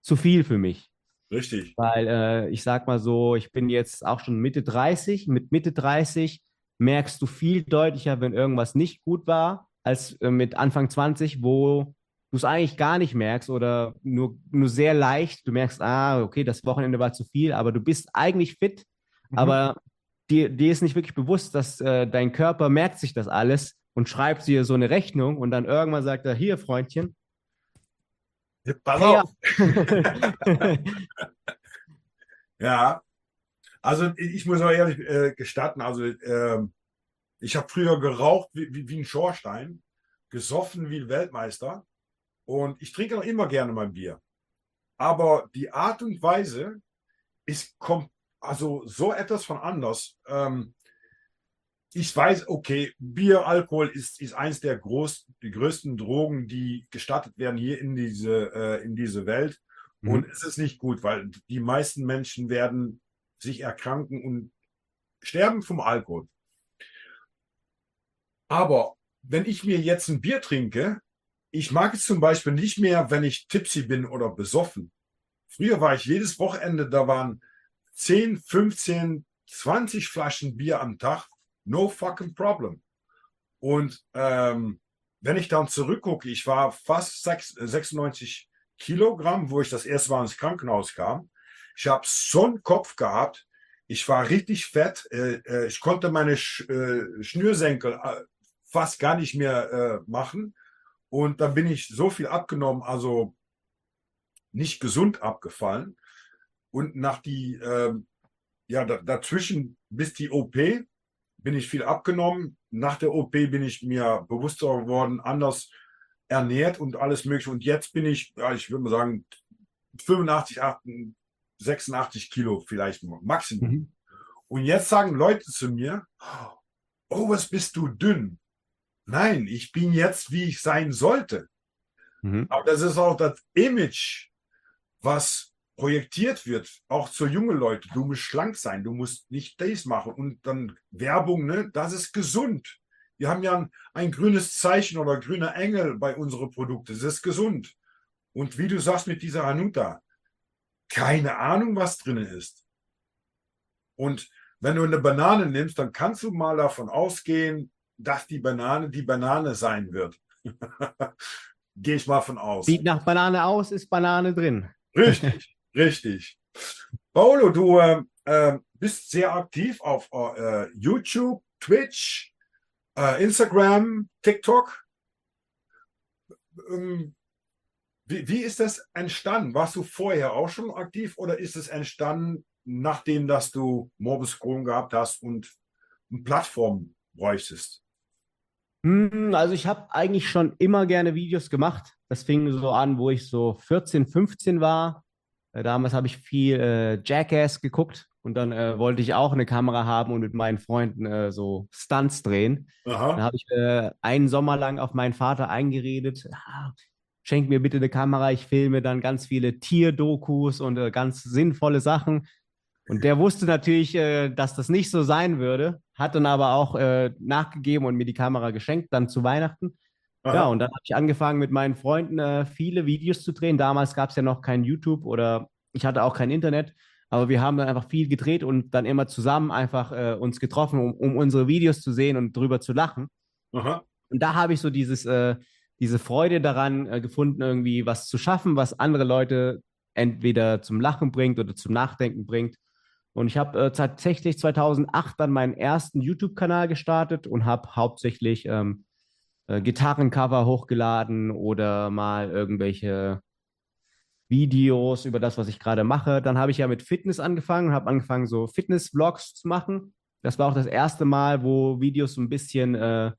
zu viel für mich? Richtig. Weil äh, ich sag mal so, ich bin jetzt auch schon Mitte 30. Mit Mitte 30 merkst du viel deutlicher, wenn irgendwas nicht gut war, als äh, mit Anfang 20, wo du es eigentlich gar nicht merkst oder nur, nur sehr leicht. Du merkst, ah, okay, das Wochenende war zu viel, aber du bist eigentlich fit, mhm. aber dir, dir ist nicht wirklich bewusst, dass äh, dein Körper merkt sich das alles und schreibt dir so eine Rechnung und dann irgendwann sagt er, hier, Freundchen. Ja, pass auf. [laughs] ja, also ich muss auch ehrlich äh, gestatten, also äh, ich habe früher geraucht wie, wie, wie, ein Schorstein, gesoffen wie ein Weltmeister und ich trinke auch immer gerne mein Bier. Aber die Art und Weise ist kommt also so etwas von anders. Ähm, ich weiß, okay, Bier, Alkohol ist, ist eins der groß, die größten Drogen, die gestattet werden hier in diese, äh, in diese Welt. Mhm. Und es ist nicht gut, weil die meisten Menschen werden sich erkranken und sterben vom Alkohol. Aber wenn ich mir jetzt ein Bier trinke, ich mag es zum Beispiel nicht mehr, wenn ich tipsy bin oder besoffen. Früher war ich jedes Wochenende, da waren 10, 15, 20 Flaschen Bier am Tag No fucking problem. Und ähm, wenn ich dann zurückgucke, ich war fast 6, 96 Kilogramm, wo ich das erste Mal ins Krankenhaus kam. Ich habe so einen Kopf gehabt. Ich war richtig fett. Äh, äh, ich konnte meine Sch äh, Schnürsenkel äh, fast gar nicht mehr äh, machen. Und dann bin ich so viel abgenommen, also nicht gesund abgefallen. Und nach die, ähm, ja, dazwischen bis die OP, bin ich viel abgenommen. Nach der OP bin ich mir bewusster geworden, anders ernährt und alles mögliche. Und jetzt bin ich, ja, ich würde mal sagen, 85, 88, 86 Kilo vielleicht Maximum. Mhm. Und jetzt sagen Leute zu mir, oh, was bist du dünn? Nein, ich bin jetzt, wie ich sein sollte. Mhm. Aber das ist auch das Image, was projektiert wird, auch zu junge Leute, du musst schlank sein, du musst nicht das machen und dann Werbung, ne, das ist gesund. Wir haben ja ein, ein grünes Zeichen oder grüner Engel bei unseren Produkten, das ist gesund. Und wie du sagst mit dieser Hanuta, keine Ahnung, was drin ist. Und wenn du eine Banane nimmst, dann kannst du mal davon ausgehen, dass die Banane die Banane sein wird. [laughs] Gehe ich mal von aus. Sieht nach Banane aus, ist Banane drin. Richtig. [laughs] Richtig. Paolo, du äh, bist sehr aktiv auf äh, YouTube, Twitch, äh, Instagram, TikTok. Ähm, wie, wie ist das entstanden? Warst du vorher auch schon aktiv oder ist es entstanden, nachdem dass du Morbus Crohn gehabt hast und eine Plattform bräuchtest? Hm, also ich habe eigentlich schon immer gerne Videos gemacht. Das fing so an, wo ich so 14, 15 war damals habe ich viel äh, Jackass geguckt und dann äh, wollte ich auch eine Kamera haben und mit meinen Freunden äh, so Stunts drehen. Aha. Dann habe ich äh, einen Sommer lang auf meinen Vater eingeredet, ah, schenk mir bitte eine Kamera, ich filme dann ganz viele Tierdokus und äh, ganz sinnvolle Sachen. Und der wusste natürlich, dass das nicht so sein würde, hat dann aber auch nachgegeben und mir die Kamera geschenkt, dann zu Weihnachten. Aha. Ja, und dann habe ich angefangen mit meinen Freunden äh, viele Videos zu drehen. Damals gab es ja noch kein YouTube oder ich hatte auch kein Internet, aber wir haben dann einfach viel gedreht und dann immer zusammen einfach äh, uns getroffen, um, um, unsere Videos zu sehen und drüber zu lachen. Aha. Und da habe ich so dieses, äh, diese Freude daran äh, gefunden, irgendwie was zu schaffen, was andere Leute entweder zum Lachen bringt oder zum Nachdenken bringt. Und ich habe äh, tatsächlich 2008 dann meinen ersten YouTube-Kanal gestartet und habe hauptsächlich ähm, äh, Gitarrencover hochgeladen oder mal irgendwelche Videos über das, was ich gerade mache. Dann habe ich ja mit Fitness angefangen, habe angefangen, so Fitness-Vlogs zu machen. Das war auch das erste Mal, wo Videos so ein bisschen äh,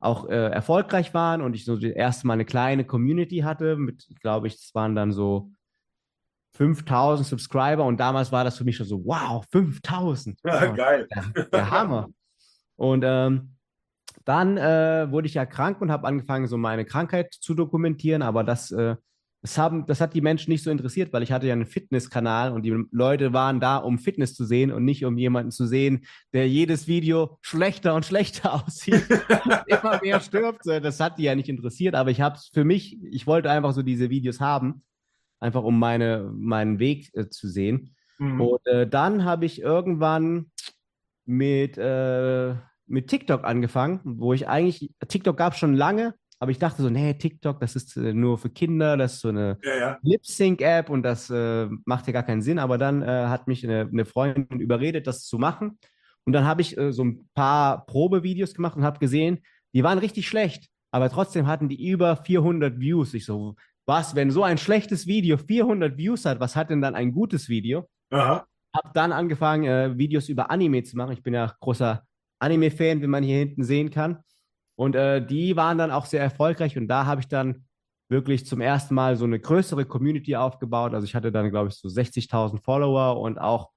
auch äh, erfolgreich waren und ich so das erste Mal eine kleine Community hatte. Mit, glaube ich, es waren dann so 5000 Subscriber und damals war das für mich schon so, wow, 5000. Ja, geil. Der, der Hammer. Und ähm, dann äh, wurde ich ja krank und habe angefangen, so meine Krankheit zu dokumentieren, aber das, äh, das, haben, das hat die Menschen nicht so interessiert, weil ich hatte ja einen Fitnesskanal und die Leute waren da, um Fitness zu sehen und nicht um jemanden zu sehen, der jedes Video schlechter und schlechter [laughs] aussieht, immer mehr stirbt. Das hat die ja nicht interessiert, aber ich habe es für mich, ich wollte einfach so diese Videos haben, einfach um meine, meinen Weg äh, zu sehen. Mhm. Und äh, dann habe ich irgendwann mit äh, mit TikTok angefangen, wo ich eigentlich, TikTok gab es schon lange, aber ich dachte so, nee, TikTok, das ist äh, nur für Kinder, das ist so eine ja, ja. Lip-Sync-App und das äh, macht ja gar keinen Sinn. Aber dann äh, hat mich eine, eine, Freundin überredet, das zu machen. Und dann habe ich äh, so ein paar Probevideos gemacht und habe gesehen, die waren richtig schlecht, aber trotzdem hatten die über 400 Views. Ich so, was, wenn so ein schlechtes Video 400 Views hat, was hat denn dann ein gutes Video? Aha. Hab dann angefangen, äh, Videos über Anime zu machen. Ich bin ja großer Anime-Fan, wie man hier hinten sehen kann. Und äh, die waren dann auch sehr erfolgreich und da habe ich dann wirklich zum ersten Mal so eine größere Community aufgebaut. Also ich hatte dann, glaube ich, so 60.000 Follower und auch,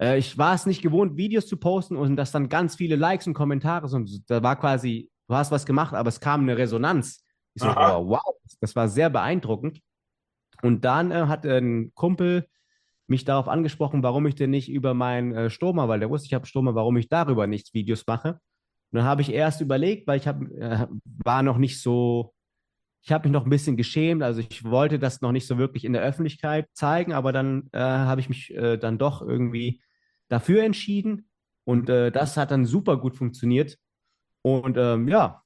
äh, ich war es nicht gewohnt, Videos zu posten und dass dann ganz viele Likes und Kommentare sind. Da war quasi, du hast was gemacht, aber es kam eine Resonanz. Ich so, oh, wow, das war sehr beeindruckend. Und dann äh, hat ein Kumpel mich darauf angesprochen, warum ich denn nicht über meinen äh, Stoma, weil der wusste, ich habe Stoma, warum ich darüber nicht Videos mache. Und dann habe ich erst überlegt, weil ich hab, äh, war noch nicht so, ich habe mich noch ein bisschen geschämt, also ich wollte das noch nicht so wirklich in der Öffentlichkeit zeigen, aber dann äh, habe ich mich äh, dann doch irgendwie dafür entschieden und äh, das hat dann super gut funktioniert. Und ähm, ja,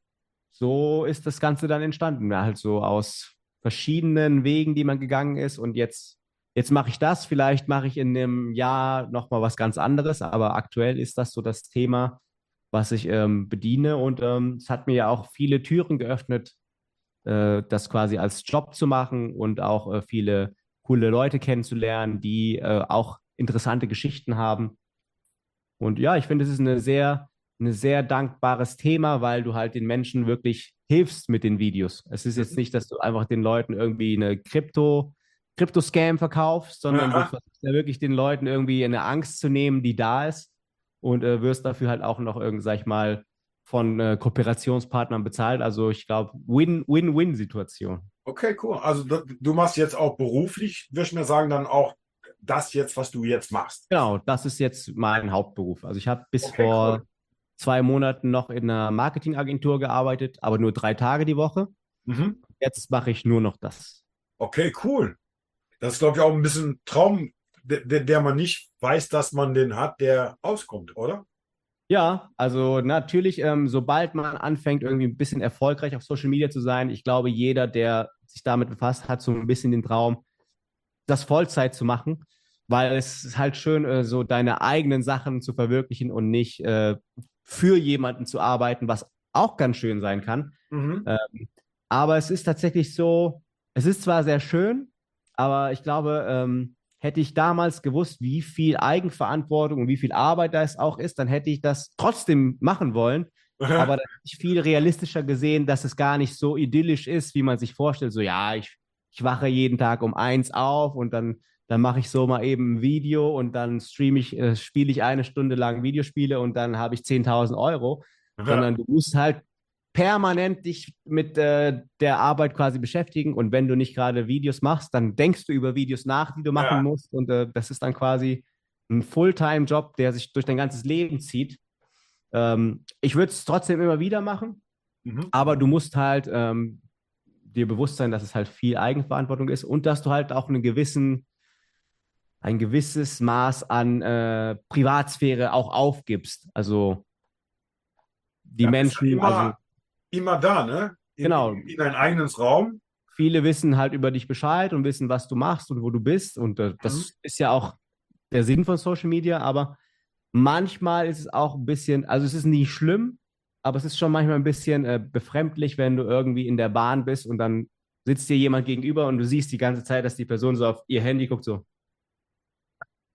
so ist das Ganze dann entstanden, ja, halt so aus verschiedenen Wegen, die man gegangen ist und jetzt jetzt mache ich das, vielleicht mache ich in einem Jahr nochmal was ganz anderes, aber aktuell ist das so das Thema, was ich ähm, bediene und ähm, es hat mir ja auch viele Türen geöffnet, äh, das quasi als Job zu machen und auch äh, viele coole Leute kennenzulernen, die äh, auch interessante Geschichten haben. Und ja, ich finde, es ist eine sehr, ein sehr dankbares Thema, weil du halt den Menschen wirklich hilfst mit den Videos. Es ist jetzt mhm. nicht, dass du einfach den Leuten irgendwie eine Krypto- Krypto-Scam verkaufst, sondern du versuchst ja wirklich den Leuten irgendwie eine Angst zu nehmen, die da ist und äh, wirst dafür halt auch noch irgendwie, sag ich mal, von äh, Kooperationspartnern bezahlt. Also ich glaube, Win-Win-Win-Situation. Okay, cool. Also du, du, machst jetzt auch beruflich, würde ich mir sagen, dann auch das jetzt, was du jetzt machst. Genau, das ist jetzt mein Hauptberuf. Also ich habe bis okay, vor cool. zwei Monaten noch in einer Marketingagentur gearbeitet, aber nur drei Tage die Woche. Mhm. Jetzt mache ich nur noch das. Okay, cool. Das ist, glaube ich, auch ein bisschen Traum, der, der man nicht weiß, dass man den hat, der auskommt, oder? Ja, also natürlich, ähm, sobald man anfängt, irgendwie ein bisschen erfolgreich auf Social Media zu sein, ich glaube, jeder, der sich damit befasst, hat so ein bisschen den Traum, das Vollzeit zu machen, weil es ist halt schön, äh, so deine eigenen Sachen zu verwirklichen und nicht äh, für jemanden zu arbeiten, was auch ganz schön sein kann. Mhm. Ähm, aber es ist tatsächlich so, es ist zwar sehr schön, aber ich glaube, ähm, hätte ich damals gewusst, wie viel Eigenverantwortung und wie viel Arbeit das auch ist, dann hätte ich das trotzdem machen wollen. Aber dann hätte ich viel realistischer gesehen, dass es gar nicht so idyllisch ist, wie man sich vorstellt. So, ja, ich, ich wache jeden Tag um eins auf und dann dann mache ich so mal eben ein Video und dann streame ich, äh, spiele ich eine Stunde lang Videospiele und dann habe ich 10.000 Euro. Ja. Sondern du musst halt permanent dich mit äh, der Arbeit quasi beschäftigen und wenn du nicht gerade Videos machst, dann denkst du über Videos nach, die du machen ja. musst und äh, das ist dann quasi ein Fulltime-Job, der sich durch dein ganzes Leben zieht. Ähm, ich würde es trotzdem immer wieder machen, mhm. aber du musst halt ähm, dir bewusst sein, dass es halt viel Eigenverantwortung ist und dass du halt auch einen gewissen ein gewisses Maß an äh, Privatsphäre auch aufgibst. Also die ja, Menschen. Immer, also, immer da, ne? In, genau. In, in ein eigenes Raum. Viele wissen halt über dich Bescheid und wissen, was du machst und wo du bist. Und äh, das mhm. ist ja auch der Sinn von Social Media, aber manchmal ist es auch ein bisschen, also es ist nicht schlimm, aber es ist schon manchmal ein bisschen äh, befremdlich, wenn du irgendwie in der Bahn bist und dann sitzt dir jemand gegenüber und du siehst die ganze Zeit, dass die Person so auf ihr Handy guckt, so.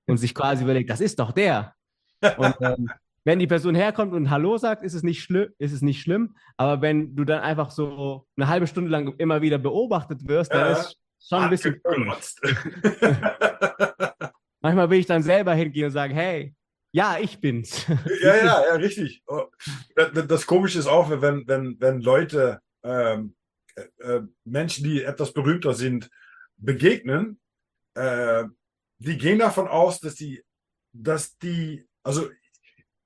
Und sich quasi überlegt, das ist doch der. [laughs] Und ähm, wenn die Person herkommt und Hallo sagt, ist es, nicht schlimm, ist es nicht schlimm. Aber wenn du dann einfach so eine halbe Stunde lang immer wieder beobachtet wirst, dann ja, ist schon ein bisschen. [laughs] [laughs] Manchmal will ich dann selber hingehen und sagen, hey, ja, ich bin's. Ja, ja, ja, richtig. Oh, das Komische ist auch, wenn, wenn, wenn Leute, ähm, äh, Menschen, die etwas berühmter sind, begegnen, äh, die gehen davon aus, dass die, dass die, also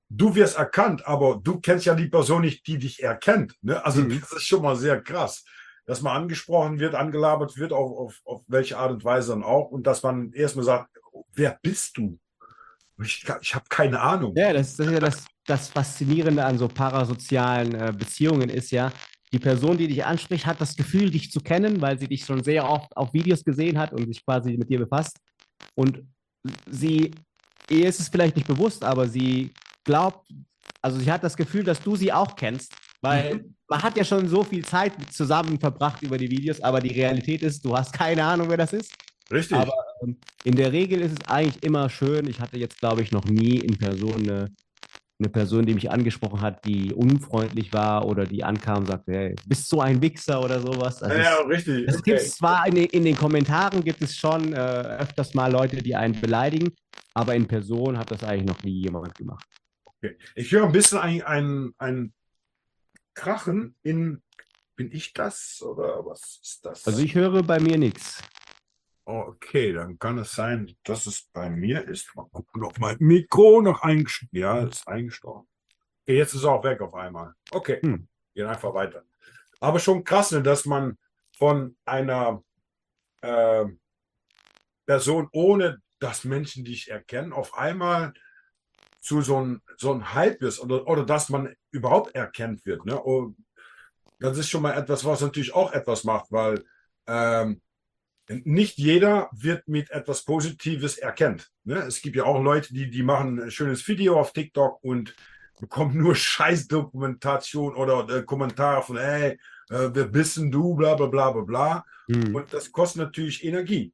du wirst erkannt, aber du kennst ja die Person nicht, die dich erkennt. Ne? Also mhm. das ist schon mal sehr krass, dass man angesprochen wird, angelabert wird, auf, auf, auf welche Art und Weise dann auch, und dass man erstmal sagt, wer bist du? Ich, ich habe keine Ahnung. Ja, das, das ist ja das, das Faszinierende an so parasozialen äh, Beziehungen ist ja, die Person, die dich anspricht, hat das Gefühl, dich zu kennen, weil sie dich schon sehr oft auf Videos gesehen hat und sich quasi mit dir befasst. Und sie, ihr ist es vielleicht nicht bewusst, aber sie glaubt, also sie hat das Gefühl, dass du sie auch kennst, weil mhm. man hat ja schon so viel Zeit zusammen verbracht über die Videos, aber die Realität ist, du hast keine Ahnung, wer das ist. Richtig. Aber ähm, in der Regel ist es eigentlich immer schön. Ich hatte jetzt, glaube ich, noch nie in Person eine, eine Person, die mich angesprochen hat, die unfreundlich war oder die ankam und sagte, hey, bist du ein Wichser oder sowas. Also ja, es, richtig. Es okay. gibt zwar in, in, den Kommentaren gibt es schon äh, öfters mal Leute, die einen beleidigen, aber in Person hat das eigentlich noch nie jemand gemacht. Okay. Ich höre ein bisschen ein, ein, ein Krachen in, bin ich das oder was ist das? Also ich höre bei mir nichts. Okay, dann kann es sein, dass es bei mir ist. Mal gucken, ob mein Mikro noch eingestellt Ja, ist eingestorben. Okay, jetzt ist es auch weg auf einmal. Okay, hm. gehen einfach weiter. Aber schon krass, ne, dass man von einer äh, Person, ohne dass Menschen dich erkennen, auf einmal zu so einem so ein Hype ist oder, oder dass man überhaupt erkennt wird. Ne? Und das ist schon mal etwas, was natürlich auch etwas macht, weil ähm, nicht jeder wird mit etwas Positives erkennt. Ne? Es gibt ja auch Leute, die, die machen ein schönes Video auf TikTok und bekommen nur [laughs] Scheißdokumentation oder äh, Kommentare von, ey, äh, wer bist denn du, bla bla bla bla bla. Mhm. Und das kostet natürlich Energie.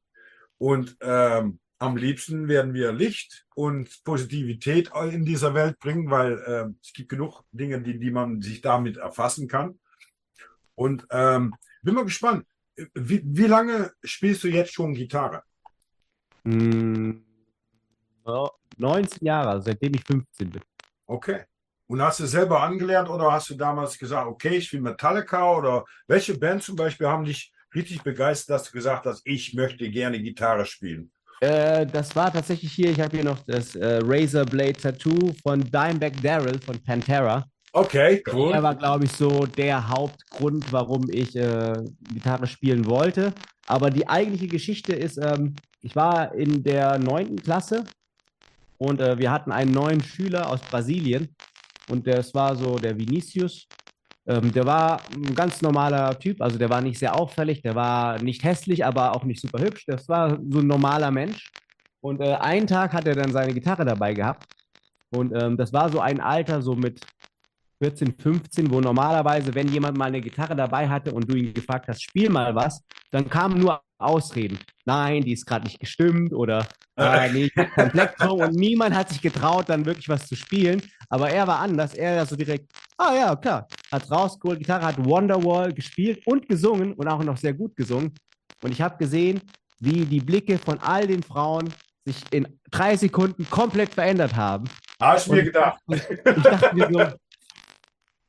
Und ähm, am liebsten werden wir Licht und Positivität in dieser Welt bringen, weil äh, es gibt genug Dinge, die, die man sich damit erfassen kann. Und ähm, bin mal gespannt. Wie, wie lange spielst du jetzt schon Gitarre? Mm, 19 Jahre, seitdem ich 15 bin. Okay. Und hast du selber angelernt oder hast du damals gesagt, okay, ich will Metallica oder welche Band zum Beispiel haben dich richtig begeistert, dass du gesagt hast, ich möchte gerne Gitarre spielen? Äh, das war tatsächlich hier, ich habe hier noch das äh, Razor Blade Tattoo von Dimebag Daryl von Pantera. Okay, cool. Er war, glaube ich, so der Hauptgrund, warum ich äh, Gitarre spielen wollte. Aber die eigentliche Geschichte ist, ähm, ich war in der neunten Klasse und äh, wir hatten einen neuen Schüler aus Brasilien und das war so der Vinicius. Ähm, der war ein ganz normaler Typ, also der war nicht sehr auffällig, der war nicht hässlich, aber auch nicht super hübsch. Das war so ein normaler Mensch. Und äh, einen Tag hat er dann seine Gitarre dabei gehabt. Und ähm, das war so ein Alter, so mit 14, 15, wo normalerweise, wenn jemand mal eine Gitarre dabei hatte und du ihn gefragt hast, spiel mal was, dann kamen nur Ausreden. Nein, die ist gerade nicht gestimmt oder äh, nee, kein Plektrum und niemand hat sich getraut, dann wirklich was zu spielen. Aber er war anders. Er so direkt, ah ja, klar, hat rausgeholt, Gitarre, hat Wonderwall gespielt und gesungen und auch noch sehr gut gesungen. Und ich habe gesehen, wie die Blicke von all den Frauen sich in drei Sekunden komplett verändert haben. Hast du mir gedacht. Ich, ich dachte mir so,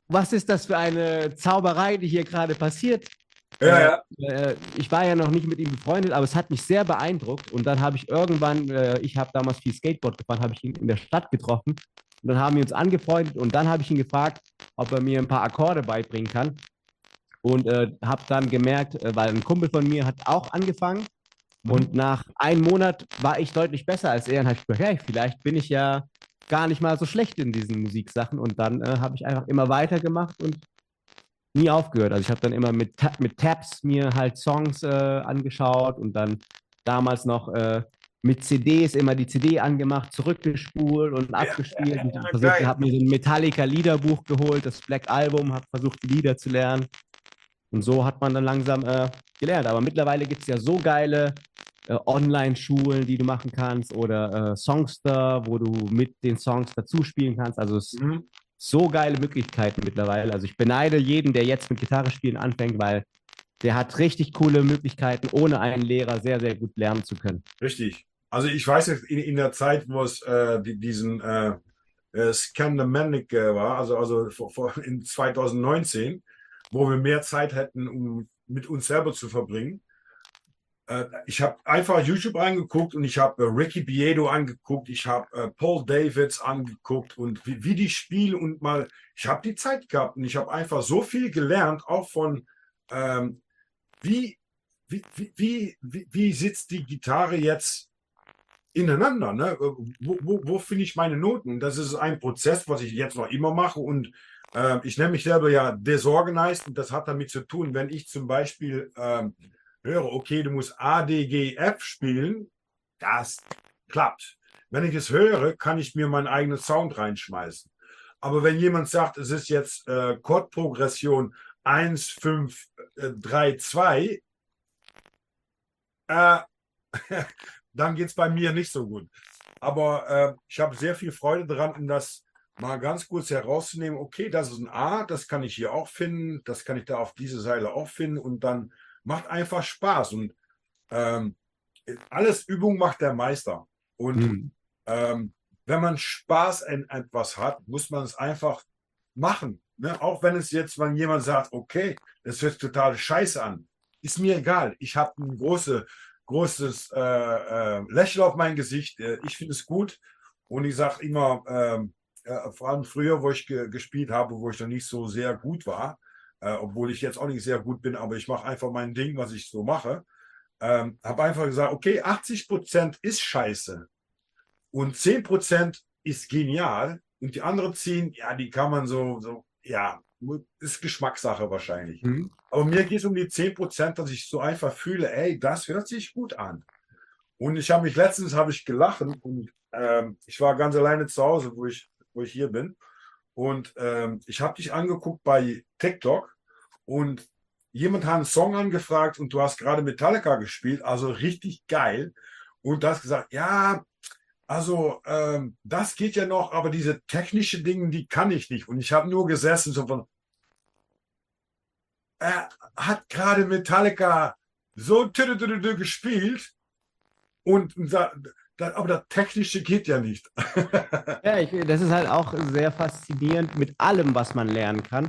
was ist das für eine Zauberei, die hier gerade passiert? Ja, ja. Äh, ich war ja noch nicht mit ihm befreundet, aber es hat mich sehr beeindruckt. Und dann habe ich irgendwann, äh, ich habe damals viel Skateboard gefahren, habe ich ihn in der Stadt getroffen. Und dann haben wir uns angefreundet und dann habe ich ihn gefragt, ob er mir ein paar Akkorde beibringen kann. Und äh, habe dann gemerkt, äh, weil ein Kumpel von mir hat auch angefangen. Mhm. Und nach einem Monat war ich deutlich besser als er. Und habe ich gedacht, hey, vielleicht bin ich ja gar nicht mal so schlecht in diesen Musiksachen. Und dann äh, habe ich einfach immer weitergemacht und nie aufgehört. Also ich habe dann immer mit, mit Tabs mir halt Songs äh, angeschaut und dann damals noch äh, mit CDs immer die CD angemacht, zurückgespult und abgespielt. Ja, ja, ja, ich habe mir so ein Metallica-Liederbuch geholt, das Black Album, habe versucht, die Lieder zu lernen. Und so hat man dann langsam äh, gelernt. Aber mittlerweile gibt es ja so geile äh, Online-Schulen, die du machen kannst oder äh, Songster, wo du mit den Songs dazu spielen kannst. Also es mhm so geile Möglichkeiten mittlerweile. Also ich beneide jeden, der jetzt mit Gitarre spielen anfängt, weil der hat richtig coole Möglichkeiten, ohne einen Lehrer sehr, sehr gut lernen zu können. Richtig. Also ich weiß jetzt in, in der Zeit, wo es äh, die, diesen äh, äh, Scandamanic äh, war, also, also vor, vor in 2019, wo wir mehr Zeit hätten, um mit uns selber zu verbringen, äh, ich habe einfach YouTube angeguckt und ich habe äh, Ricky Biedo angeguckt, ich habe äh, Paul Davids angeguckt und wie, wie die spielen und mal, ich habe die Zeit gehabt und ich habe einfach so viel gelernt, auch von ähm, wie, wie, wie, wie, wie sitzt die Gitarre jetzt ineinander, ne? Wo, wo, wo finde ich meine Noten? Das ist ein Prozess, was ich jetzt noch immer mache und äh, ich nenne mich selber ja disorganized und das hat damit zu tun, wenn ich zum Beispiel ähm, höre, okay, du musst A, D, G, F spielen, das klappt. Wenn ich es höre, kann ich mir meinen eigenen Sound reinschmeißen. Aber wenn jemand sagt, es ist jetzt äh, Chordprogression 1, 5, äh, 3, 2, äh, [laughs] dann geht es bei mir nicht so gut. Aber äh, ich habe sehr viel Freude daran, um das mal ganz kurz herauszunehmen. Okay, das ist ein A, das kann ich hier auch finden, das kann ich da auf diese Seile auch finden und dann macht einfach Spaß. Und ähm, alles Übung macht der Meister. Und mhm. ähm, wenn man Spaß an etwas hat, muss man es einfach machen. Ne? Auch wenn es jetzt, wenn jemand sagt, okay, das hört total scheiße an, ist mir egal. Ich habe ein große, großes äh, äh, Lächeln auf mein Gesicht. Äh, ich finde es gut. Und ich sage immer, ähm, äh, vor allem früher, wo ich ge gespielt habe, wo ich noch nicht so sehr gut war, äh, obwohl ich jetzt auch nicht sehr gut bin, aber ich mache einfach mein Ding, was ich so mache. Ähm, habe einfach gesagt, okay, 80 Prozent ist scheiße und 10 Prozent ist genial und die anderen 10, ja, die kann man so, so ja, ist Geschmackssache wahrscheinlich. Mhm. Aber mir geht es um die 10 Prozent, dass ich so einfach fühle, ey, das hört sich gut an. Und ich habe mich letztens habe ich gelacht und ähm, ich war ganz alleine zu Hause, wo ich, wo ich hier bin. Und ähm, ich habe dich angeguckt bei TikTok und jemand hat einen Song angefragt und du hast gerade Metallica gespielt, also richtig geil. Und du hast gesagt, ja, also ähm, das geht ja noch, aber diese technische Dinge, die kann ich nicht. Und ich habe nur gesessen, so von, er hat gerade Metallica so gespielt und aber das Technische geht ja nicht. [laughs] ja, ich, das ist halt auch sehr faszinierend mit allem, was man lernen kann.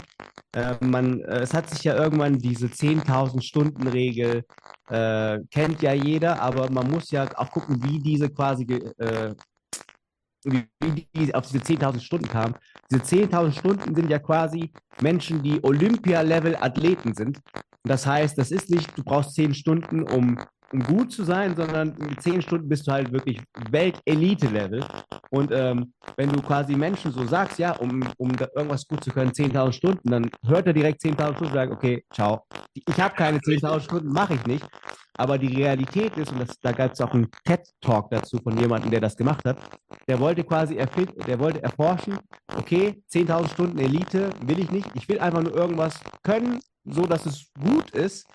Äh, man, äh, es hat sich ja irgendwann diese 10.000 Stunden Regel, äh, kennt ja jeder, aber man muss ja auch gucken, wie diese quasi, äh, wie, die auf diese 10.000 Stunden kam. Diese 10.000 Stunden sind ja quasi Menschen, die Olympia-Level-Athleten sind. Das heißt, das ist nicht, du brauchst 10 Stunden, um um gut zu sein, sondern in zehn Stunden bist du halt wirklich Welt-Elite-Level. Und ähm, wenn du quasi Menschen so sagst, ja, um, um irgendwas gut zu können, 10.000 Stunden, dann hört er direkt 10.000 Stunden und sagt, okay, ciao. Ich habe keine 10.000 Stunden, mache ich nicht. Aber die Realität ist, und das, da gab es auch einen TED-Talk dazu von jemandem, der das gemacht hat, der wollte quasi erfinden, der wollte erforschen, okay, 10.000 Stunden Elite will ich nicht, ich will einfach nur irgendwas können, so dass es gut ist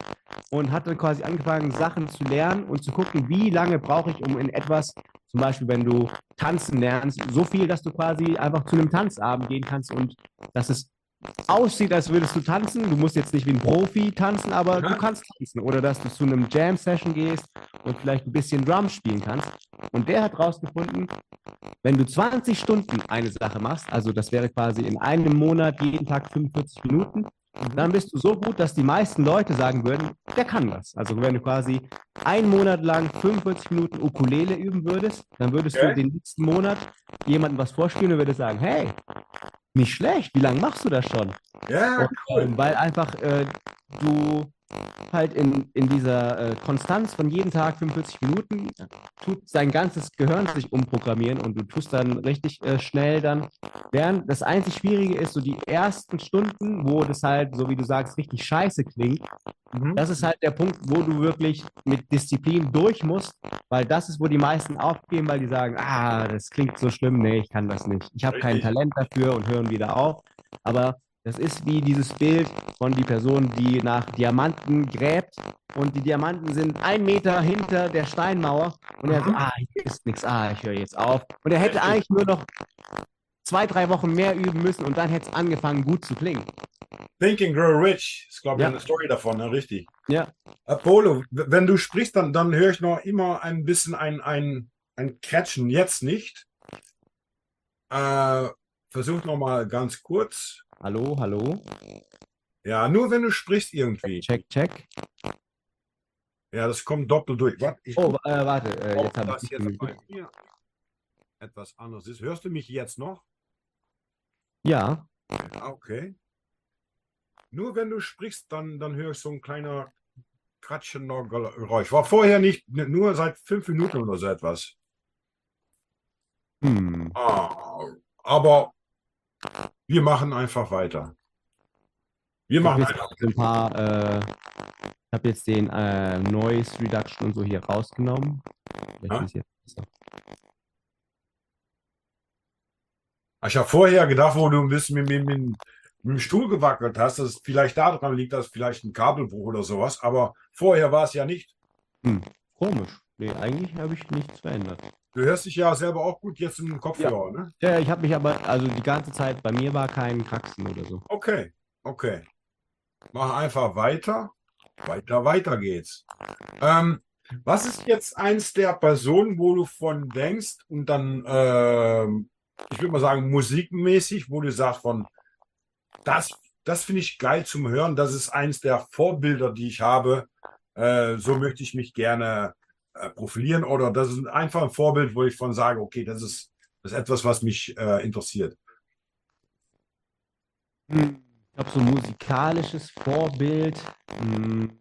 und hat dann quasi angefangen, Sachen zu lernen und zu gucken, wie lange brauche ich, um in etwas, zum Beispiel, wenn du tanzen lernst, so viel, dass du quasi einfach zu einem Tanzabend gehen kannst und dass es aussieht, als würdest du tanzen. Du musst jetzt nicht wie ein Profi tanzen, aber ja. du kannst tanzen. Oder dass du zu einem Jam-Session gehst und vielleicht ein bisschen Drum spielen kannst. Und der hat rausgefunden, wenn du 20 Stunden eine Sache machst, also das wäre quasi in einem Monat jeden Tag 45 Minuten, dann bist du so gut, dass die meisten Leute sagen würden, der kann das. Also wenn du quasi einen Monat lang 45 Minuten Ukulele üben würdest, dann würdest okay. du den nächsten Monat jemandem was vorspielen und würdest sagen, hey, nicht schlecht, wie lange machst du das schon? Ja, und, cool. Ähm, weil einfach äh, du halt in, in dieser äh, Konstanz von jeden Tag 45 Minuten tut sein ganzes Gehirn sich umprogrammieren und du tust dann richtig äh, schnell dann lernen. Das einzig Schwierige ist so die ersten Stunden, wo das halt, so wie du sagst, richtig scheiße klingt. Mhm. Das ist halt der Punkt, wo du wirklich mit Disziplin durch musst, weil das ist, wo die meisten aufgeben, weil die sagen, ah, das klingt so schlimm, nee, ich kann das nicht. Ich habe kein Talent dafür und hören wieder auf. Aber das ist wie dieses Bild von die Person, die nach Diamanten gräbt und die Diamanten sind ein Meter hinter der Steinmauer und er so, ah, hier ist nichts, ah, ich höre jetzt auf. Und er hätte eigentlich nur noch zwei, drei Wochen mehr üben müssen und dann hätte es angefangen, gut zu klingen. Think and Grow Rich ist, glaube ich, ja. eine Story davon, ne? richtig. Ja. Apollo, wenn du sprichst, dann, dann höre ich noch immer ein bisschen ein, ein, ein Kretschen, jetzt nicht. Äh, versuch noch mal ganz kurz. Hallo, hallo. Ja, nur wenn du sprichst irgendwie. Check, check. Ja, das kommt doppelt durch. Warte, oh, äh, warte, äh, jetzt habe ich jetzt bei mir etwas anderes ist. Hörst du mich jetzt noch? Ja. Okay. Nur wenn du sprichst, dann, dann höre ich so ein kleiner kratschender Geräusch. War vorher nicht, nur seit fünf Minuten oder so etwas. Hm. Ah, aber wir machen einfach weiter. Wir machen ich einfach. Ein paar, äh, ich habe jetzt den äh, Noise Reduction und so hier rausgenommen. Ich habe vorher gedacht, wo du ein bisschen mit, mit, mit, mit dem Stuhl gewackelt hast, dass vielleicht daran liegt, dass vielleicht ein Kabelbruch oder sowas, aber vorher war es ja nicht. Hm, komisch. Nee, eigentlich habe ich nichts verändert. Du hörst dich ja selber auch gut jetzt im Kopfhörer, ja. ne? Ja, ich habe mich aber, also die ganze Zeit, bei mir war kein Kraxen oder so. Okay, okay. Mach einfach weiter. Weiter, weiter geht's. Ähm, was ist jetzt eins der Personen, wo du von denkst und dann, ähm, ich würde mal sagen, musikmäßig, wo du sagst von, das, das finde ich geil zum Hören, das ist eins der Vorbilder, die ich habe. Äh, so möchte ich mich gerne äh, profilieren oder das ist einfach ein Vorbild, wo ich von sage, okay, das ist, das ist etwas, was mich äh, interessiert. Hm, ich glaube, so ein musikalisches Vorbild. Hm.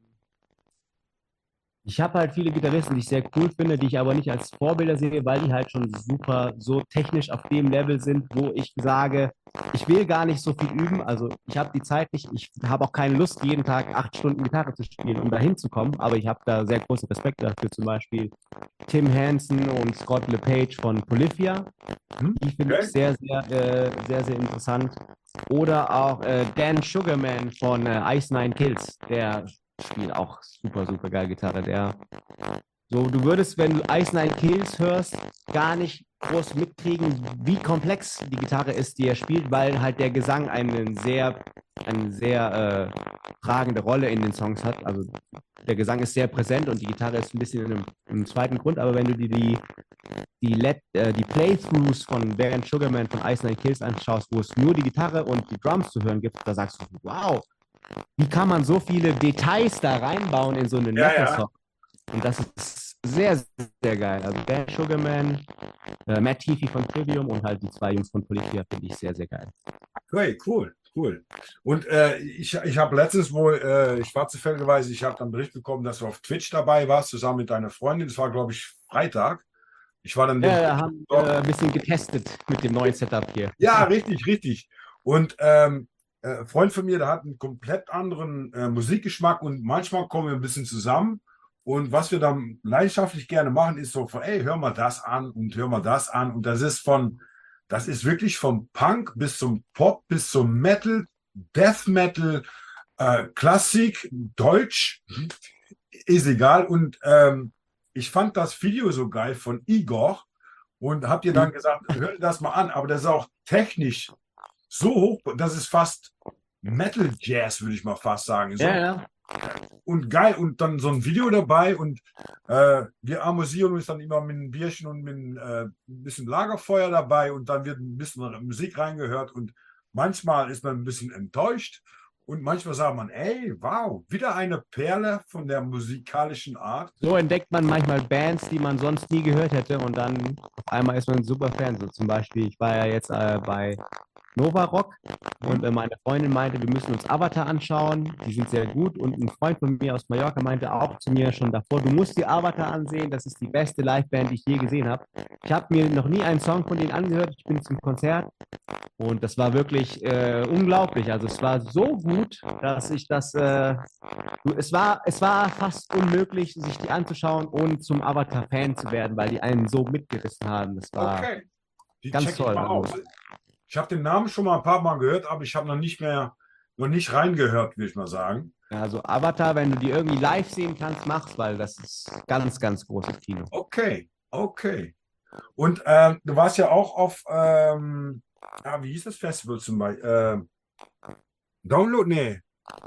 Ich habe halt viele Gitarristen, die ich sehr cool finde, die ich aber nicht als Vorbilder sehe, weil die halt schon super so technisch auf dem Level sind, wo ich sage, ich will gar nicht so viel üben. Also ich habe die Zeit nicht, ich habe auch keine Lust, jeden Tag acht Stunden Gitarre zu spielen, um dahin zu kommen. Aber ich habe da sehr großen Respekt dafür. Zum Beispiel Tim Hansen und Scott LePage von Polyphia. Hm? Die finde ich sehr, sehr, äh, sehr, sehr interessant. Oder auch äh, Dan Sugarman von äh, Ice Nine Kills. Der spielt auch super, super geil Gitarre. Der so, du würdest, wenn du Ice Nine Kills hörst, gar nicht groß mitkriegen, wie komplex die Gitarre ist, die er spielt, weil halt der Gesang eine sehr, eine sehr äh, tragende Rolle in den Songs hat. Also der Gesang ist sehr präsent und die Gitarre ist ein bisschen in einem, im zweiten Grund, aber wenn du dir die, die, Let, äh, die Playthroughs von Baron Sugarman von Ice Nine Kills anschaust, wo es nur die Gitarre und die Drums zu hören gibt, da sagst du, wow, wie kann man so viele Details da reinbauen in so einen ja, Metal-Song? Ja. Und das ist sehr, sehr geil. Also Dan Sugarman, äh, Matt Tiffy von Trivium und halt die zwei Jungs von Polyphia finde ich sehr, sehr geil. Okay, cool, cool. Und äh, ich, ich habe letztens wohl, äh, ich war zufälligerweise, ich habe dann Bericht bekommen, dass du auf Twitch dabei warst, zusammen mit deiner Freundin. Das war, glaube ich, Freitag. Ich war dann. Ja, wir haben äh, ein bisschen getestet mit dem neuen Setup hier. Ja, richtig, richtig. Und ähm, äh, Freund von mir, der hat einen komplett anderen äh, Musikgeschmack und manchmal kommen wir ein bisschen zusammen. Und was wir dann leidenschaftlich gerne machen, ist so von, ey, hör mal das an und hör mal das an. Und das ist von, das ist wirklich vom Punk bis zum Pop, bis zum Metal, Death Metal, äh, Klassik, Deutsch, ist egal. Und ähm, ich fand das Video so geil von Igor und hab dir dann mhm. gesagt, hör das mal an. Aber das ist auch technisch so hoch, das ist fast Metal Jazz, würde ich mal fast sagen. So, Ja, ja. Und geil, und dann so ein Video dabei und äh, wir amüsieren uns dann immer mit einem Bierchen und mit äh, ein bisschen Lagerfeuer dabei und dann wird ein bisschen Musik reingehört und manchmal ist man ein bisschen enttäuscht und manchmal sagt man, ey, wow, wieder eine Perle von der musikalischen Art. So entdeckt man manchmal Bands, die man sonst nie gehört hätte und dann auf einmal ist man ein super Fan. So zum Beispiel, ich war ja jetzt äh, bei Nova Rock und äh, meine Freundin meinte, wir müssen uns Avatar anschauen. Die sind sehr gut und ein Freund von mir aus Mallorca meinte auch zu mir schon davor, du musst die Avatar ansehen, das ist die beste Liveband, die ich je gesehen habe. Ich habe mir noch nie einen Song von denen angehört, ich bin zum Konzert und das war wirklich äh, unglaublich. Also es war so gut, dass ich das, äh, es war, es war fast unmöglich, sich die anzuschauen, ohne zum Avatar-Fan zu werden, weil die einen so mitgerissen haben. Das war Okay. Die ganz toll. Ich habe den Namen schon mal ein paar Mal gehört, aber ich habe noch nicht mehr, noch nicht reingehört, will ich mal sagen. Also Avatar, wenn du die irgendwie live sehen kannst, mach's, weil das ist ganz, ganz großes Kino. Okay, okay. Und ähm, du warst ja auch auf, ähm, ah, wie hieß das Festival zum Beispiel? Ähm, Download? Nee,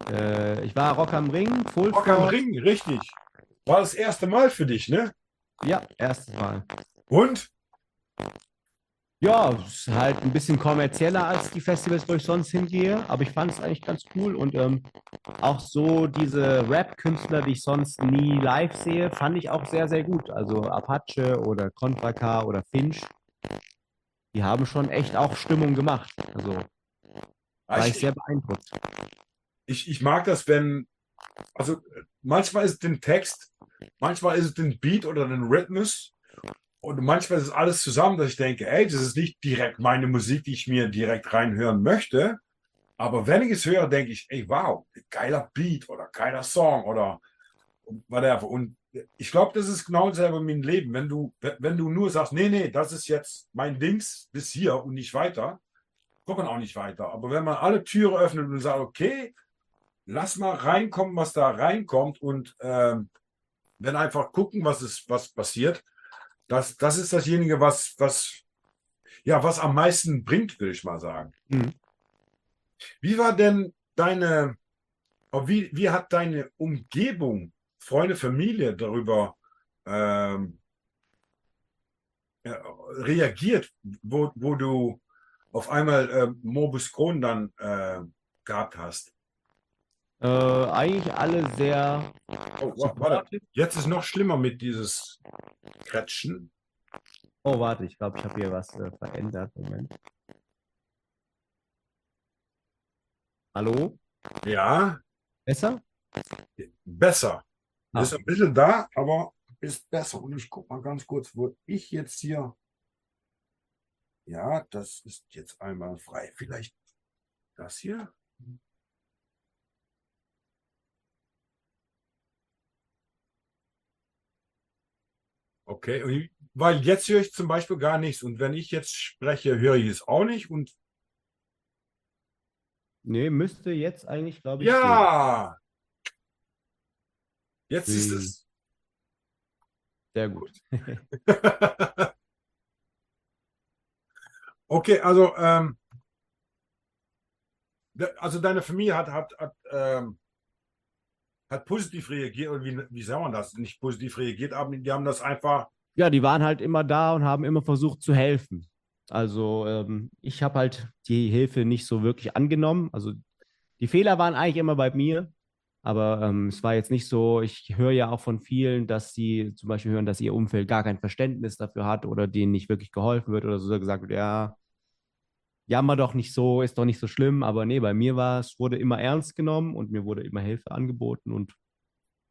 Äh, ich war Rock am Ring, Full Rock am. Ring, richtig. War das erste Mal für dich, ne? Ja, erstes Mal. Und? Ja, es ist halt ein bisschen kommerzieller als die Festivals, wo ich sonst hingehe, aber ich fand es eigentlich ganz cool und ähm, auch so diese Rap-Künstler, die ich sonst nie live sehe, fand ich auch sehr, sehr gut. Also Apache oder Contra K oder Finch, die haben schon echt auch Stimmung gemacht. Also war ich Ich, sehr beeindruckt. ich, ich mag das, wenn, also manchmal ist es den Text, manchmal ist es den Beat oder den Rhythmus und manchmal ist es alles zusammen, dass ich denke, ey, das ist nicht direkt meine Musik, die ich mir direkt reinhören möchte. Aber wenn ich es höre, denke ich, ey, wow, geiler Beat oder geiler Song oder whatever. Und ich glaube, das ist genau dasselbe mit dem Leben. Wenn du, wenn du nur sagst, nee, nee, das ist jetzt mein Dings bis hier und nicht weiter, kommt man auch nicht weiter. Aber wenn man alle Türen öffnet und sagt, okay, lass mal reinkommen, was da reinkommt und ähm, dann einfach gucken, was ist, was passiert. Das, das ist dasjenige, was, was, ja, was am meisten bringt, würde ich mal sagen. Mhm. Wie war denn deine, oh, wie, wie hat deine Umgebung, Freunde, Familie darüber ähm, reagiert, wo, wo du auf einmal äh, Morbus Crohn dann äh, gehabt hast? Äh, eigentlich alle sehr Oh, wa- warte, jetzt ist noch schlimmer mit dieses Kretschen. Oh, warte, ich glaube, ich habe hier was äh, verändert. Moment. Hallo? Ja, Besser? besser. Ah. Ist ein bisschen da, aber ist besser. Und ich gucke mal ganz kurz, wo ich jetzt hier. Ja, das ist jetzt einmal frei. Vielleicht das hier. Okay, und weil jetzt höre ich zum Beispiel gar nichts. Und wenn ich jetzt spreche, höre ich es auch nicht. Und Nee, müsste jetzt eigentlich, glaube ich. gehen. ja, jetzt ist Hm. es. Sehr gut. [laughs] Okay, also, ähm, also deine Familie hat, hat, hat, ähm, hat positiv reagiert, oder wie, wie sagt man das? Nicht positiv reagiert, aber die haben das einfach, Ja, die waren halt immer da und haben immer versucht zu helfen. Also ähm, ich habe halt die Hilfe nicht so wirklich angenommen. Also die Fehler waren eigentlich immer bei mir, aber ähm, es war jetzt nicht so, ich höre ja auch von vielen, dass sie zum Beispiel hören, dass ihr Umfeld gar kein Verständnis dafür hat oder denen nicht wirklich geholfen wird oder so gesagt wird, ja, jammer doch nicht so, ist doch nicht so schlimm. Aber nee, bei mir war es, wurde immer ernst genommen und mir wurde immer Hilfe angeboten und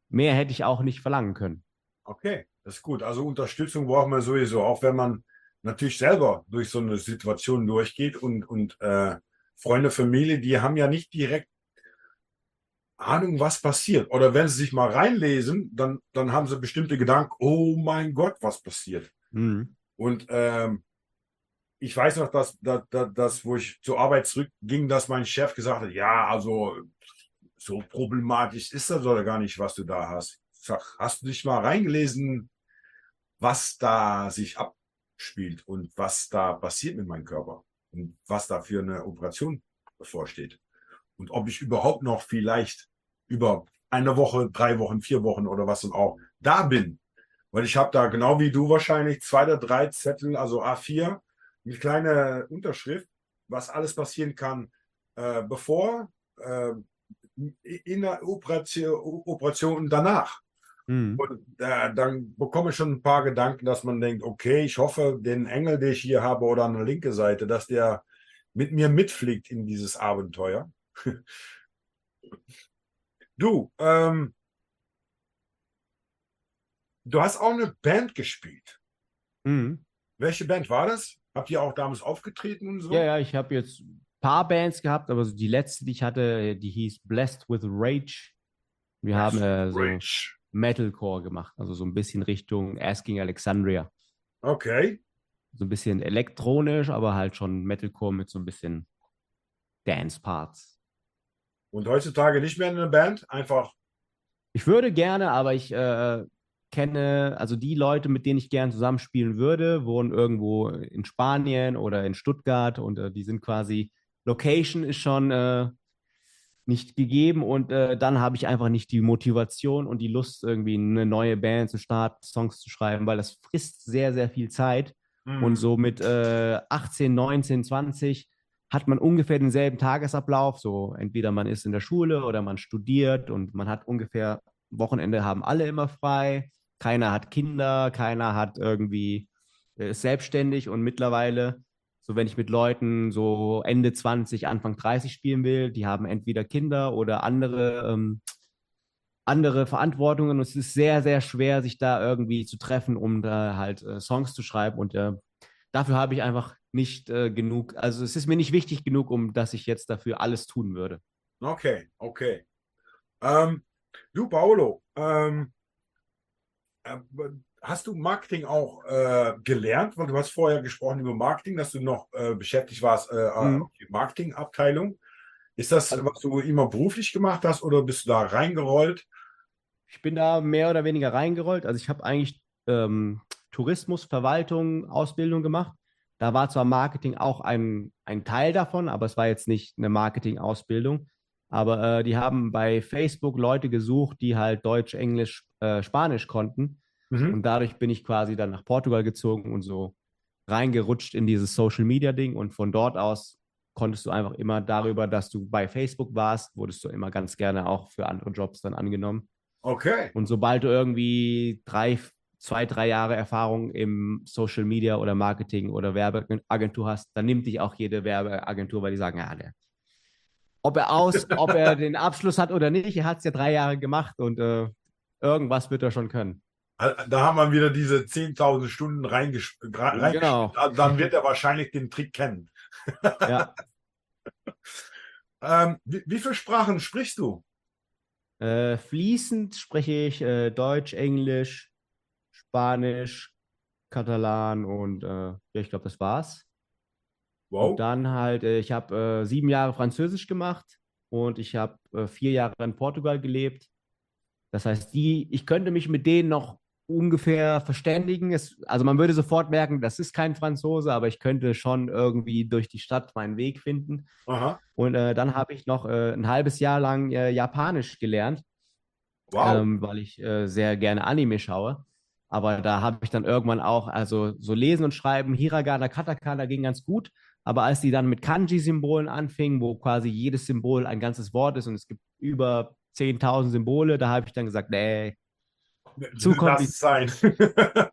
mehr hätte ich auch nicht verlangen können. okay, das ist gut. Also Unterstützung braucht man sowieso, auch wenn man natürlich selber durch so eine Situation durchgeht und, und äh, Freunde, Familie, die haben ja nicht direkt Ahnung, was passiert. Oder wenn sie sich mal reinlesen, dann, dann haben sie bestimmte Gedanken, oh mein Gott, was passiert. Mhm. Und ähm, ich weiß noch, dass, dass, dass, wo ich zur Arbeit zurückging, dass mein Chef gesagt hat, ja, also so problematisch ist das oder gar nicht, was du da hast. Ich sag, hast du dich mal reingelesen, was da sich abspielt und was da passiert mit meinem Körper? und was da für eine Operation bevorsteht. Und ob ich überhaupt noch vielleicht über eine Woche, drei Wochen, vier Wochen oder was dann auch da bin. Weil ich habe da genau wie du wahrscheinlich zwei oder drei Zettel, also A4, eine kleine Unterschrift, was alles passieren kann, äh, bevor, äh, in der Operation, Operation und danach. Mhm. Und äh, dann bekomme ich schon ein paar Gedanken, dass man denkt, okay, ich hoffe, den Engel, den ich hier habe oder an der linken Seite, dass der mit mir mitfliegt in dieses Abenteuer. [laughs] du, ähm, du hast auch eine Band gespielt. Mhm. Welche Band war das? Habt ihr auch damals aufgetreten und so? Ja, ja, ich habe jetzt ein paar Bands gehabt, aber die letzte, die ich hatte, die hieß Blessed with Rage. Wir Blessed haben äh, so Rage. Metalcore gemacht, also so ein bisschen Richtung Asking Alexandria. Okay. So ein bisschen elektronisch, aber halt schon Metalcore mit so ein bisschen Dance-Parts. Und heutzutage nicht mehr in einer Band? Einfach. Ich würde gerne, aber ich äh, kenne, also die Leute, mit denen ich gerne zusammenspielen würde, wohnen irgendwo in Spanien oder in Stuttgart und äh, die sind quasi, Location ist schon äh, nicht gegeben und äh, dann habe ich einfach nicht die Motivation und die Lust, irgendwie eine neue Band zu starten, Songs zu schreiben, weil das frisst sehr, sehr viel Zeit. Mhm. Und so mit äh, 18, 19, 20 hat man ungefähr denselben Tagesablauf. So entweder man ist in der Schule oder man studiert und man hat ungefähr Wochenende haben alle immer frei. Keiner hat Kinder, keiner hat irgendwie äh, ist selbstständig und mittlerweile so, wenn ich mit Leuten so Ende 20, Anfang 30 spielen will, die haben entweder Kinder oder andere, ähm, andere Verantwortungen. Und es ist sehr, sehr schwer, sich da irgendwie zu treffen, um da halt äh, Songs zu schreiben. Und äh, dafür habe ich einfach nicht äh, genug, also es ist mir nicht wichtig genug, um dass ich jetzt dafür alles tun würde. Okay, okay. Ähm, du, Paolo, ähm, äh, hast du Marketing auch äh, gelernt? Weil du hast vorher gesprochen über Marketing, dass du noch äh, beschäftigt warst, äh, mhm. die Marketingabteilung. Ist das, also, was du immer beruflich gemacht hast oder bist du da reingerollt? Ich bin da mehr oder weniger reingerollt. Also ich habe eigentlich ähm, Tourismus, Verwaltung, Ausbildung gemacht. Da war zwar Marketing auch ein, ein Teil davon, aber es war jetzt nicht eine Marketing-Ausbildung. Aber äh, die haben bei Facebook Leute gesucht, die halt Deutsch, Englisch, äh, Spanisch konnten. Mhm. Und dadurch bin ich quasi dann nach Portugal gezogen und so reingerutscht in dieses Social Media Ding. Und von dort aus konntest du einfach immer darüber, dass du bei Facebook warst, wurdest du immer ganz gerne auch für andere Jobs dann angenommen. Okay. Und sobald du irgendwie drei, zwei, drei Jahre Erfahrung im Social Media oder Marketing oder Werbeagentur hast, dann nimmt dich auch jede Werbeagentur, weil die sagen, ja, der, ob er aus, ob er den Abschluss hat oder nicht, er hat es ja drei Jahre gemacht und äh, irgendwas wird er schon können. Da haben wir wieder diese 10.000 Stunden reingespielt. Genau. Dann wird er wahrscheinlich den Trick kennen. Ja. [laughs] ähm, wie, wie, viele Sprachen sprichst du? Äh, fließend spreche ich äh, Deutsch, Englisch, Spanisch, Katalan und äh, ich glaube, das war's. Wow. Und dann halt, äh, ich habe äh, sieben Jahre Französisch gemacht und ich habe äh, vier Jahre in Portugal gelebt. Das heißt, die, ich könnte mich mit denen noch ungefähr verständigen. Es, also man würde sofort merken, das ist kein Franzose, aber ich könnte schon irgendwie durch die Stadt meinen Weg finden. Aha. Und äh, dann habe ich noch äh, ein halbes Jahr lang äh, Japanisch gelernt, wow. ähm, weil ich äh, sehr gerne Anime schaue. Aber da habe ich dann irgendwann auch, also so lesen und schreiben, Hiragana, Katakana ging ganz gut. Aber als die dann mit Kanji-Symbolen anfingen, wo quasi jedes Symbol ein ganzes Wort ist und es gibt über 10.000 Symbole, da habe ich dann gesagt, nee, zu kompliziert. [laughs]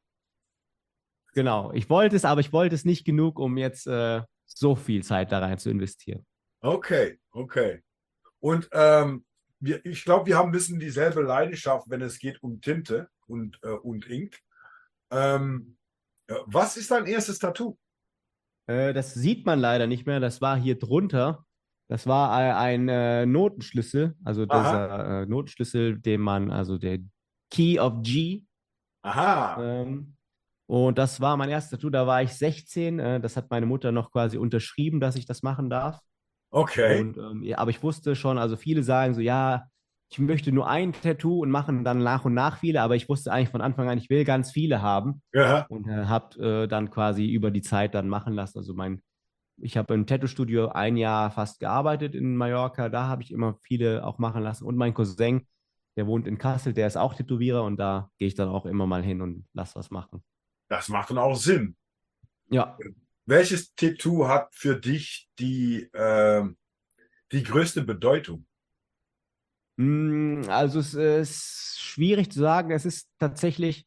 genau, ich wollte es, aber ich wollte es nicht genug, um jetzt äh, so viel Zeit da rein zu investieren. Okay, okay. Und ähm, wir, ich glaube, wir haben ein bisschen dieselbe Leidenschaft, wenn es geht um Tinte und, äh, und Ink. Ähm, äh, was ist dein erstes Tattoo? Äh, das sieht man leider nicht mehr. Das war hier drunter. Das war ein, ein Notenschlüssel, also dieser äh, Notenschlüssel, den man, also der Key of G. Aha. Ähm, und das war mein erstes Tattoo, da war ich 16. Äh, das hat meine Mutter noch quasi unterschrieben, dass ich das machen darf. Okay. Und, ähm, ja, aber ich wusste schon, also viele sagen so, ja, ich möchte nur ein Tattoo und machen dann nach und nach viele, aber ich wusste eigentlich von Anfang an, ich will ganz viele haben. Ja. Und äh, habe äh, dann quasi über die Zeit dann machen lassen. Also mein ich habe im Tattoo-Studio ein Jahr fast gearbeitet in Mallorca. Da habe ich immer viele auch machen lassen. Und mein Cousin, der wohnt in Kassel, der ist auch Tätowierer und da gehe ich dann auch immer mal hin und lass was machen. Das macht dann auch Sinn. Ja. Welches Tattoo hat für dich die, äh, die größte Bedeutung? Mm, also es ist schwierig zu sagen. Es ist tatsächlich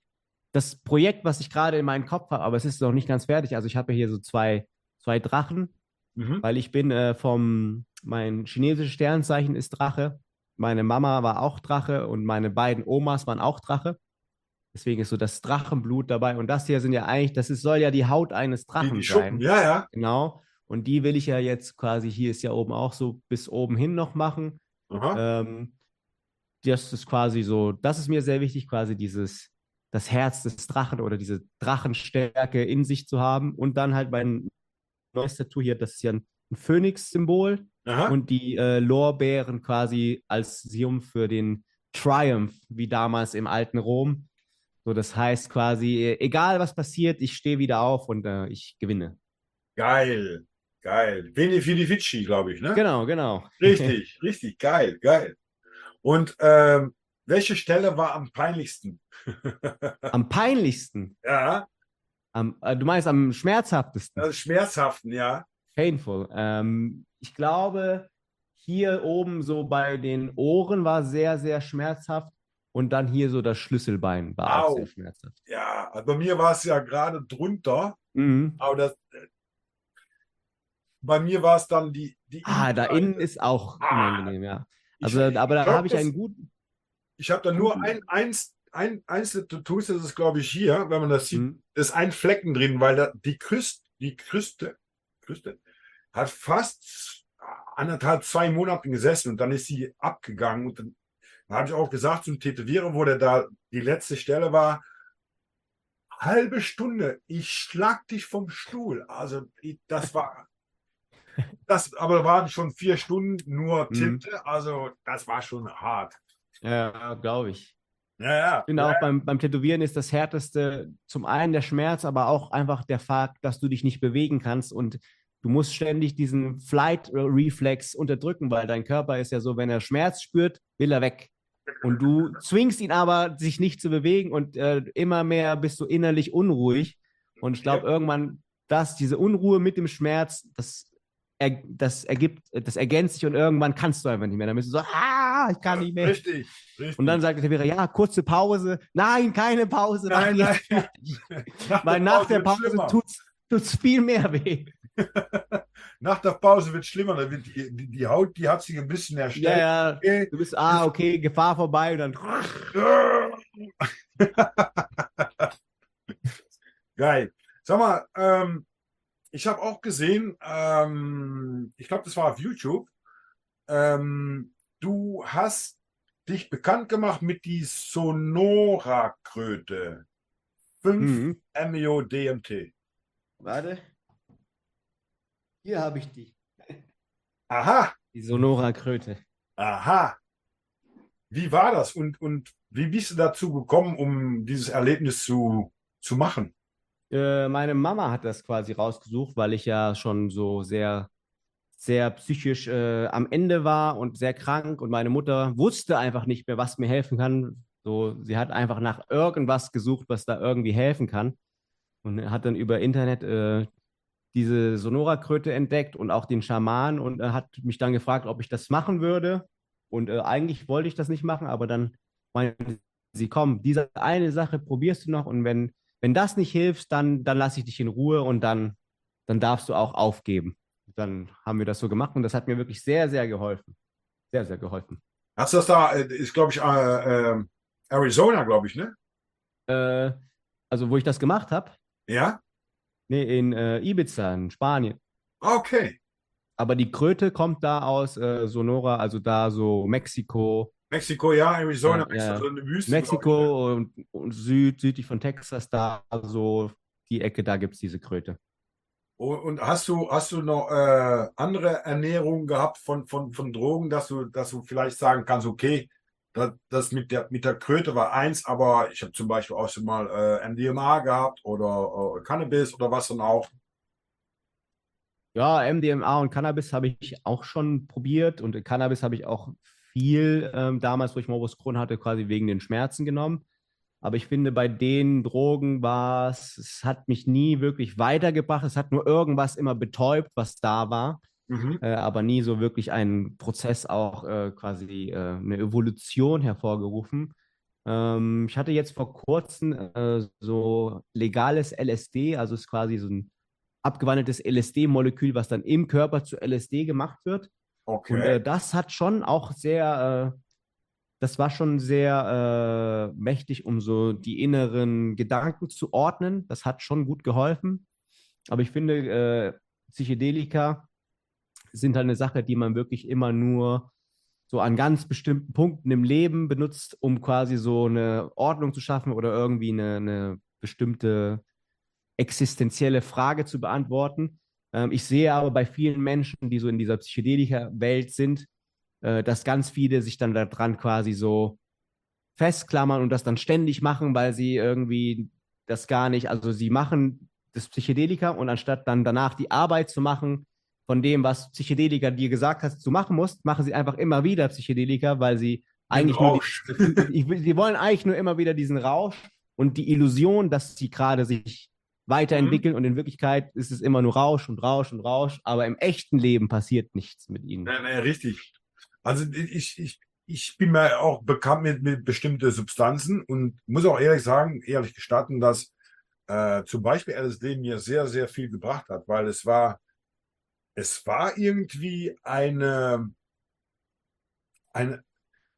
das Projekt, was ich gerade in meinem Kopf habe, aber es ist noch nicht ganz fertig. Also ich habe hier so zwei, zwei Drachen, mhm. weil ich bin äh, vom, mein chinesisches Sternzeichen ist Drache. Meine Mama war auch Drache und meine beiden Omas waren auch Drache. Deswegen ist so das Drachenblut dabei. Und das hier sind ja eigentlich, das ist, soll ja die Haut eines Drachen sein. Ja, ja. Genau. Und die will ich ja jetzt quasi, hier ist ja oben auch so bis oben hin noch machen. Ähm, das ist quasi so, das ist mir sehr wichtig, quasi dieses, das Herz des Drachen oder diese Drachenstärke in sich zu haben. Und dann halt mein neues Tattoo hier, das ist ja ein, ein Phönix-Symbol und die äh, Lorbeeren quasi als Sium für den Triumph, wie damals im alten Rom. So, das heißt quasi, äh, egal was passiert, ich stehe wieder auf und äh, ich gewinne. Geil, geil. Veni Vidi Vici, glaube ich, ne? Genau, genau. Richtig, [laughs] richtig, geil, geil. Und ähm, welche Stelle war am peinlichsten? [laughs] am peinlichsten? Ja. Am, äh, du meinst am schmerzhaftesten? Also schmerzhaften, ja. Painful. Ähm, ich glaube, hier oben so bei den Ohren war sehr, sehr schmerzhaft. Und dann hier so das Schlüsselbein war Au. auch sehr schmerzhaft. Ja, also bei mir war es ja gerade drunter. Mhm. Aber das, bei mir war es dann die, die Ah, da innen ist auch ah. unangenehm, ja. Also, ich, aber da habe ich einen guten. Ich habe da nur ein, eins, ein einzelne Tattoos, das ist, glaube ich, hier, wenn man das sieht, mhm. ist ein Flecken drin, weil da die Küste, die Küste, Küste hat fast anderthalb, zwei Monate gesessen und dann ist sie abgegangen und dann, dann habe ich auch gesagt zum Tätowierer, wo der da die letzte Stelle war, halbe Stunde, ich schlag dich vom Stuhl. Also ich, das war das aber waren schon vier Stunden nur. Tinte, mhm. also das war schon hart. Ja, glaube ich. Ja, ja. Ich finde auch beim, beim Tätowieren ist das härteste zum einen der Schmerz, aber auch einfach der Fakt, dass du dich nicht bewegen kannst und du musst ständig diesen Flight-Reflex unterdrücken, weil dein Körper ist ja so, wenn er Schmerz spürt, will er weg. Und du zwingst ihn aber, sich nicht zu bewegen und äh, immer mehr bist du innerlich unruhig. Und ich glaube, irgendwann, dass diese Unruhe mit dem Schmerz, das er, das ergibt, das ergänzt sich und irgendwann kannst du einfach nicht mehr. Dann bist du so, ah, ich kann nicht mehr. Richtig, richtig. Und dann sagt der Vera, ja, kurze Pause. Nein, keine Pause. Nein, nein. [laughs] nach Weil [laughs] nach der Pause tut es viel mehr weh. nach der Pause wird es schlimmer. Da wird die, die, die, Haut, die hat sich ein bisschen erstellt. Ja, ja. Okay. Du bist, ah, okay, Gefahr vorbei und dann. [laughs] Geil. Sag mal, ähm, ich habe auch gesehen, ähm, ich glaube, das war auf YouTube, ähm, du hast dich bekannt gemacht mit die Sonora-Kröte. 5 mhm. MEO DMT. Warte. Hier habe ich die. Aha. Die Sonora-Kröte. Aha. Wie war das und, und wie bist du dazu gekommen, um dieses Erlebnis zu, zu machen? Äh, meine Mama hat das quasi rausgesucht, weil ich ja schon so sehr, sehr psychisch äh, am Ende war und sehr krank und meine Mutter wusste einfach nicht mehr, was mir helfen kann. So, sie hat einfach nach irgendwas gesucht, was da irgendwie helfen kann und hat dann über Internet äh, diese Sonora-Kröte entdeckt und auch den Schaman und äh, hat mich dann gefragt, ob ich das machen würde. Und äh, eigentlich wollte ich das nicht machen, aber dann meinte sie, komm, diese eine Sache probierst du noch und wenn wenn das nicht hilft, dann, dann lasse ich dich in Ruhe und dann, dann darfst du auch aufgeben. Dann haben wir das so gemacht und das hat mir wirklich sehr, sehr geholfen. Sehr, sehr geholfen. Hast du das da, äh, ist glaube ich äh, äh, Arizona, glaube ich, ne? Äh, also wo ich das gemacht habe? Ja? Nee, in äh, Ibiza, in Spanien. Okay. Aber die Kröte kommt da aus äh, Sonora, also da so Mexiko, Mexiko, ja, Arizona, ja, ja. So eine Wüste. Mexiko und, und, Süd, südlich von Texas, da so die Ecke, da gibt es diese Kröte. Und hast du, hast du noch äh, andere Ernährungen gehabt von, von, von Drogen, dass du, dass du vielleicht sagen kannst, okay, das, das mit, der, mit der Kröte war eins, aber ich habe zum Beispiel auch schon mal äh, MDMA gehabt oder äh, Cannabis oder was dann auch. Ja, MDMA und Cannabis habe ich auch schon probiert und Cannabis habe ich auch viel ähm, damals, wo ich Morbus Crohn hatte, quasi wegen den Schmerzen genommen. Aber ich finde, bei den Drogen war es, es hat mich nie wirklich weitergebracht. Es hat nur irgendwas immer betäubt, was da war. Mhm. Äh, aber nie so wirklich einen Prozess auch äh, quasi äh, eine Evolution hervorgerufen. Ähm, ich hatte jetzt vor kurzem äh, so legales LSD, also es ist quasi so ein abgewandeltes LSD-Molekül, was dann im Körper zu LSD gemacht wird. Okay. Und äh, das hat schon auch sehr, äh, das war schon sehr äh, mächtig, um so die inneren Gedanken zu ordnen. Das hat schon gut geholfen. Aber ich finde, äh, Psychedelika sind halt eine Sache, die man wirklich immer nur so an ganz bestimmten Punkten im Leben benutzt, um quasi so eine Ordnung zu schaffen oder irgendwie eine, eine bestimmte existenzielle Frage zu beantworten. Ähm, ich sehe aber bei vielen Menschen, die so in dieser Psychedelika-Welt sind, äh, dass ganz viele sich dann daran quasi so festklammern und das dann ständig machen, weil sie irgendwie das gar nicht, also sie machen das Psychedelika und anstatt dann danach die Arbeit zu machen, von dem, was Psychedelika dir gesagt hast, du machen musst, machen sie einfach immer wieder Psychedelika, weil sie eigentlich nur, die, [laughs] sie wollen eigentlich nur immer wieder diesen Rausch und die Illusion, dass sie gerade sich weiterentwickeln mhm. und in Wirklichkeit ist es immer nur Rausch und Rausch und Rausch, aber im echten Leben passiert nichts mit ihnen. Nein, nein, richtig. Also ich, ich, ich bin mir auch bekannt mit, mit bestimmten Substanzen und muss auch ehrlich sagen, ehrlich gestatten, dass äh, zum Beispiel LSD mir sehr, sehr viel gebracht hat, weil es war, es war irgendwie eine, eine,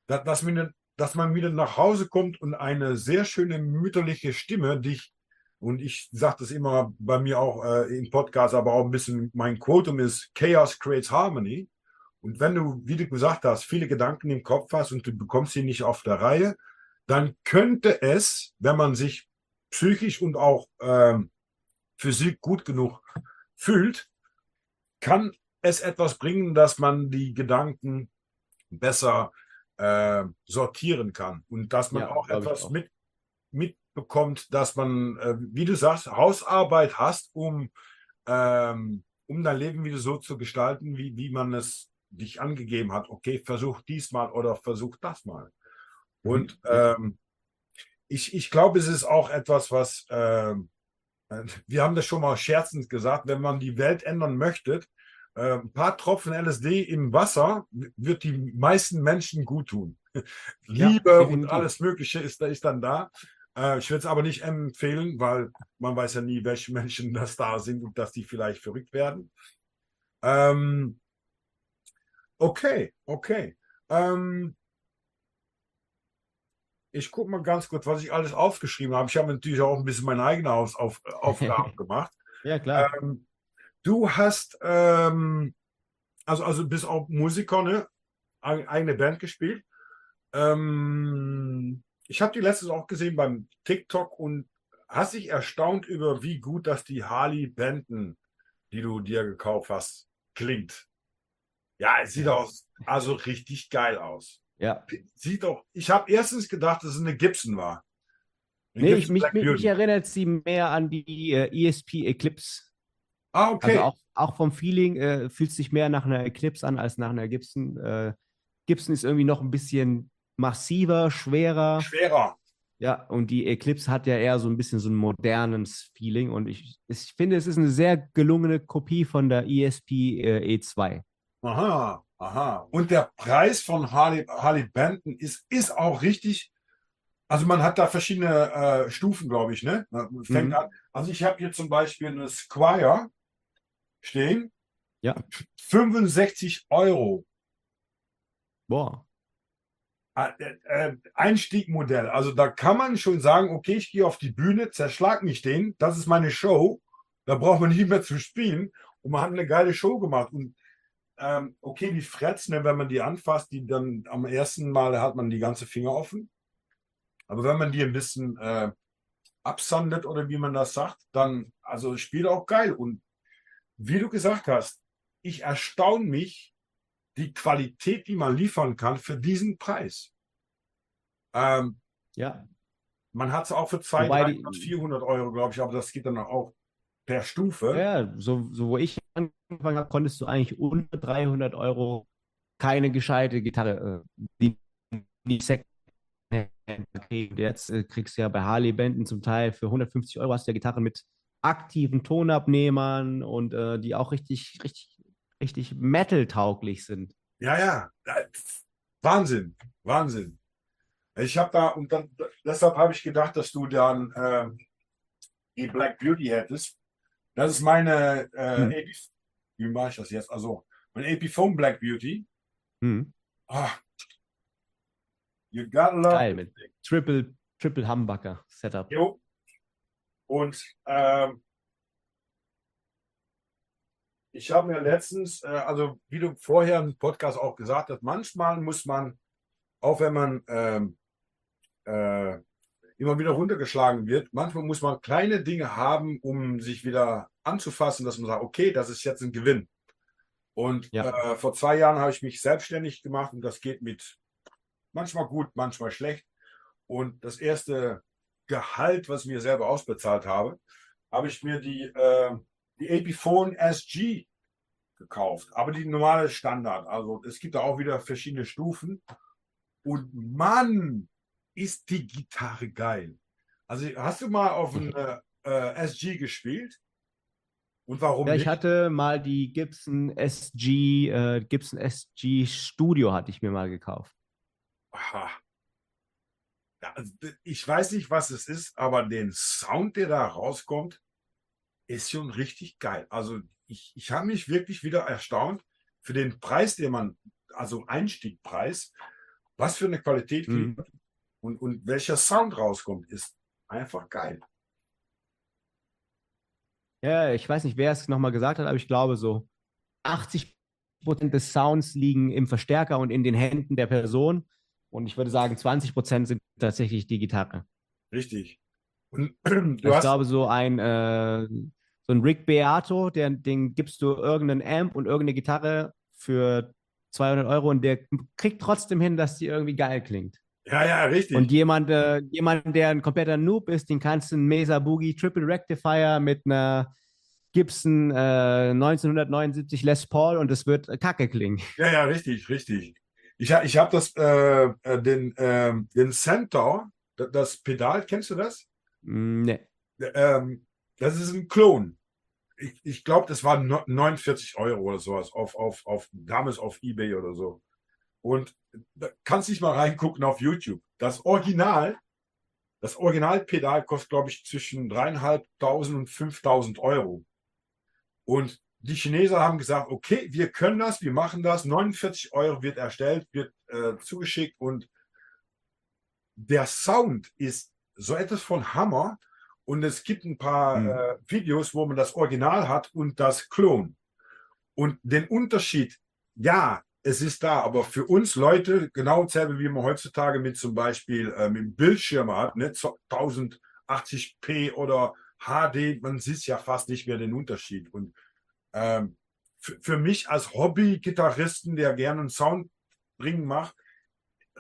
dass, man, dass man wieder nach Hause kommt und eine sehr schöne mütterliche Stimme dich und ich sage das immer bei mir auch äh, im Podcast, aber auch ein bisschen mein Quotum ist Chaos creates Harmony. Und wenn du, wie du gesagt hast, viele Gedanken im Kopf hast und du bekommst sie nicht auf der Reihe, dann könnte es, wenn man sich psychisch und auch ähm, physik gut genug fühlt, kann es etwas bringen, dass man die Gedanken besser äh, sortieren kann und dass man ja, auch etwas auch. mit mitbekommt, dass man, äh, wie du sagst, Hausarbeit hast, um, ähm, um dein Leben wieder so zu gestalten, wie, wie man es dich angegeben hat. Okay, versuch diesmal oder versuch das mal. Mhm. Und ähm, ich, ich glaube, es ist auch etwas, was, ähm, äh, wir haben das schon mal scherzend gesagt, wenn man die Welt ändern möchte, äh, ein paar Tropfen LSD im Wasser wird die meisten Menschen gut tun. Liebe ja, und alles Mögliche ist, ist dann da. Äh, ich würde es aber nicht empfehlen, weil man weiß ja nie, welche [laughs] Menschen das da sind und dass die vielleicht verrückt werden. Ähm, okay, okay. Ähm, ich gucke mal ganz kurz, was ich alles aufgeschrieben habe. Ich habe natürlich auch ein bisschen meine eigene Haus auf, [laughs] Aufgaben gemacht. Ja, klar. Ähm, du hast, ähm, also, also bist auch Musiker, ne? Eigene Band gespielt. Ähm, ich habe die letztes auch gesehen beim TikTok und hast dich erstaunt über, wie gut das die Harley Benton, die du dir gekauft hast, klingt. Ja, es sieht auch also richtig geil aus. Ja. Sieht doch. Ich habe erstens gedacht, dass es eine Gibson war. Eine nee, Gibson ich, mich, mich, erinnert sie mehr an die äh, ESP Eclipse. Ah, okay. Also auch, auch vom Feeling äh, fühlt sich mehr nach einer Eclipse an als nach einer Gibson. Äh, Gibson ist irgendwie noch ein bisschen massiver, schwerer. Schwerer. Ja, und die Eclipse hat ja eher so ein bisschen so ein modernes Feeling und ich, ich finde, es ist eine sehr gelungene Kopie von der ESP äh, E2. Aha, aha. Und der Preis von Harley, Harley Benton ist, ist auch richtig. Also man hat da verschiedene äh, Stufen, glaube ich, ne? Fängt mhm. an. Also ich habe hier zum Beispiel eine Squire stehen. Ja. 65 Euro. Boah. Äh, äh, Einstiegmodell. Also da kann man schon sagen, okay, ich gehe auf die Bühne, zerschlag mich den, das ist meine Show. Da braucht man nicht mehr zu spielen. Und man hat eine geile Show gemacht. Und ähm, okay, die Frets, ne, wenn man die anfasst, die dann am ersten Mal hat man die ganze Finger offen. Aber wenn man die ein bisschen äh, absandet oder wie man das sagt, dann, also spielt auch geil. Und wie du gesagt hast, ich erstaune mich, die Qualität, die man liefern kann für diesen Preis. Ähm, ja. Man hat es auch für 200, 400 Euro, glaube ich, aber das geht dann auch per Stufe. Ja, so, so wo ich angefangen habe, konntest du eigentlich unter 300 Euro keine gescheite Gitarre, äh, die, die Jetzt äh, kriegst du ja bei Harley Benden zum Teil für 150 Euro hast du ja Gitarren mit aktiven Tonabnehmern und äh, die auch richtig, richtig, richtig Metal-tauglich sind. Ja, ja. Wahnsinn, Wahnsinn. Ich habe da, und dann, deshalb habe ich gedacht, dass du dann äh, die Black Beauty hättest. Das ist meine, äh, hm. wie mache ich das jetzt? Also, mein Epiphone Black Beauty. Hm. Oh, you gotta love Geil, mit Triple, Triple Humbucker Setup. Jo. Und ähm, ich habe mir letztens, äh, also wie du vorher im Podcast auch gesagt hast, manchmal muss man, auch wenn man ähm, äh, immer wieder runtergeschlagen wird, manchmal muss man kleine Dinge haben, um sich wieder anzufassen, dass man sagt, okay, das ist jetzt ein Gewinn. Und ja. äh, vor zwei Jahren habe ich mich selbstständig gemacht und das geht mit manchmal gut, manchmal schlecht. Und das erste Gehalt, was ich mir selber ausbezahlt habe, habe ich mir die, äh, die Epiphone SG gekauft. Aber die normale Standard. Also es gibt da auch wieder verschiedene Stufen. Und Mann, ist die Gitarre geil. Also hast du mal auf ein äh, äh SG gespielt? Und warum ja, nicht? ich hatte mal die Gibson SG, äh, Gibson SG Studio hatte ich mir mal gekauft. Aha. Ja, also, ich weiß nicht, was es ist, aber den Sound, der da rauskommt, ist schon richtig geil. Also ich, ich habe mich wirklich wieder erstaunt für den Preis, den man, also Einstiegpreis, was für eine Qualität mhm. und, und welcher Sound rauskommt, ist einfach geil. Ja, ich weiß nicht, wer es nochmal gesagt hat, aber ich glaube so 80 Prozent des Sounds liegen im Verstärker und in den Händen der Person und ich würde sagen, 20 Prozent sind tatsächlich die Gitarre. Richtig. Und, [clears throat] ich glaube, so ein, äh, so ein Rick Beato, der, den gibst du irgendeinen Amp und irgendeine Gitarre für 200 Euro und der kriegt trotzdem hin, dass die irgendwie geil klingt. Ja, ja, richtig. Und jemand, äh, jemand, der ein kompletter Noob ist, den kannst du einen Mesa Boogie Triple Rectifier mit einer Gibson äh, 1979 Les Paul und es wird kacke klingen. Ja, ja, richtig, richtig. Ich, ich habe das, äh, äh, den, äh, den Centaur, das Pedal, kennst du das? Mm, nee. Ähm, das ist ein Klon. Ich, ich glaube, das waren 49 Euro oder sowas auf, auf, auf, damals auf Ebay oder so. Und da kannst dich mal reingucken auf YouTube. Das Original, das Originalpedal kostet, glaube ich, zwischen dreieinhalbtausend und 5000 Euro. Und die Chinesen haben gesagt, okay, wir können das, wir machen das. 49 Euro wird erstellt, wird äh, zugeschickt und der Sound ist so etwas von Hammer. Und es gibt ein paar mhm. äh, Videos, wo man das Original hat und das Klon. Und den Unterschied, ja, es ist da, aber für uns Leute, genau dasselbe wie man heutzutage mit zum Beispiel äh, mit dem Bildschirm hat, ne, 1080p oder HD, man sieht ja fast nicht mehr den Unterschied. Und ähm, für mich als Hobby-Gitarristen, der gerne einen Sound bringen macht,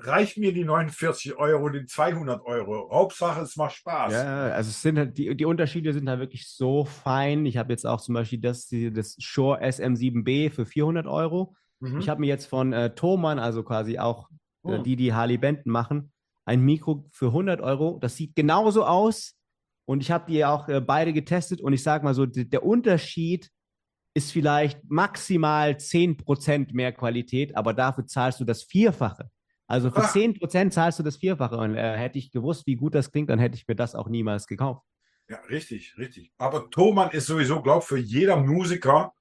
reicht mir die 49 Euro, die 200 Euro. Hauptsache, es macht Spaß. Ja, also es sind halt, die, die Unterschiede sind halt wirklich so fein. Ich habe jetzt auch zum Beispiel das, das Shure SM7B für 400 Euro. Mhm. Ich habe mir jetzt von äh, Thomann, also quasi auch äh, oh. die, die Harley Benton machen, ein Mikro für 100 Euro. Das sieht genauso aus. Und ich habe die auch äh, beide getestet. Und ich sage mal so, der Unterschied ist vielleicht maximal 10% mehr Qualität, aber dafür zahlst du das Vierfache. Also für ah. 10% zahlst du das Vierfache. Und äh, hätte ich gewusst, wie gut das klingt, dann hätte ich mir das auch niemals gekauft. Ja, richtig, richtig. Aber Thomann ist sowieso, glaube ich, für jeder Musiker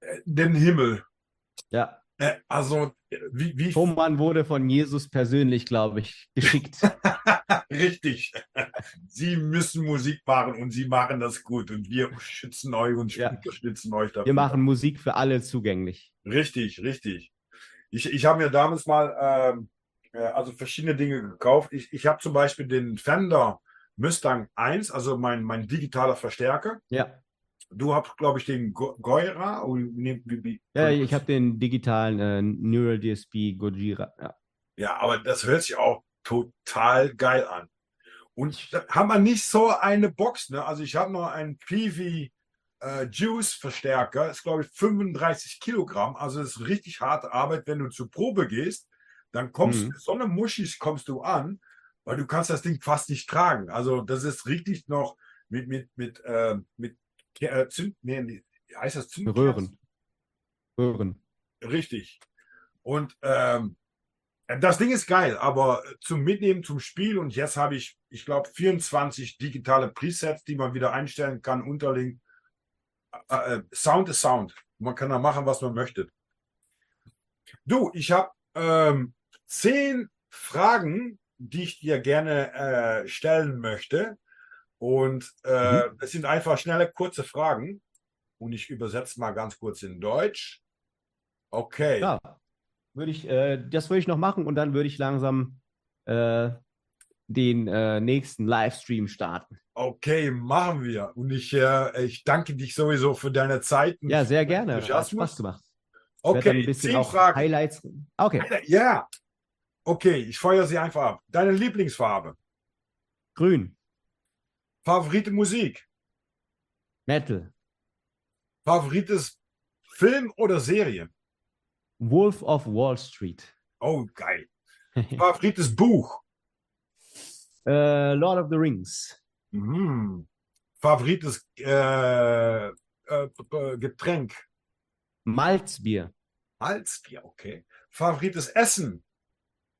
äh, den Himmel. Ja. Äh, also, wie, wie. Thomann wurde von Jesus persönlich, glaube ich, [laughs] geschickt. Richtig. Sie müssen Musik machen und Sie machen das gut und wir schützen euch und ja. unterstützen euch dafür. Wir machen Musik für alle zugänglich. Richtig, richtig. Ich, ich habe mir damals mal ähm, äh, also verschiedene Dinge gekauft. Ich, ich habe zum Beispiel den Fender Mustang 1, also mein, mein digitaler Verstärker. Ja. Du hast, glaube ich, den Goira. ja, ich habe den digitalen äh, Neural DSP Gojira. Ja. ja, aber das hört sich auch total geil an. Und da haben wir nicht so eine Box. Ne? Also ich habe noch einen PV äh, Juice Verstärker, ist glaube ich 35 Kilogramm. Also ist richtig harte Arbeit, wenn du zur Probe gehst. Dann kommst du, mhm. so eine Muschis kommst du an, weil du kannst das Ding fast nicht tragen. Also das ist richtig noch mit, mit, mit, äh, mit äh, Zünd, nee, heißt das Zünd Röhren. Röhren. Richtig. Und ähm, das Ding ist geil, aber zum Mitnehmen, zum Spiel und jetzt habe ich, ich glaube, 24 digitale Presets, die man wieder einstellen kann, unterlegen. Äh, äh, Sound ist Sound. Man kann da machen, was man möchte. Du, ich habe ähm, zehn Fragen, die ich dir gerne äh, stellen möchte. Und äh, mhm. es sind einfach schnelle, kurze Fragen. Und ich übersetze mal ganz kurz in Deutsch. Okay. Ja würde ich, äh, das würde ich noch machen und dann würde ich langsam äh, den äh, nächsten Livestream starten. Okay, machen wir. Und ich, äh, ich danke dich sowieso für deine Zeit. Ja, sehr gerne. Hat Spaß gemacht. Okay, zehn Fragen. Highlights. Okay. Ja. Okay, ich feuer sie einfach ab. Deine Lieblingsfarbe? Grün. Favorite Musik? Metal. Favorites Film oder Serie? Wolf of Wall Street. Oh, geil. [laughs] Favorites Buch? Uh, Lord of the Rings. Mm. Favorites äh, äh, Getränk? Malzbier. Malzbier, okay. Favorites Essen?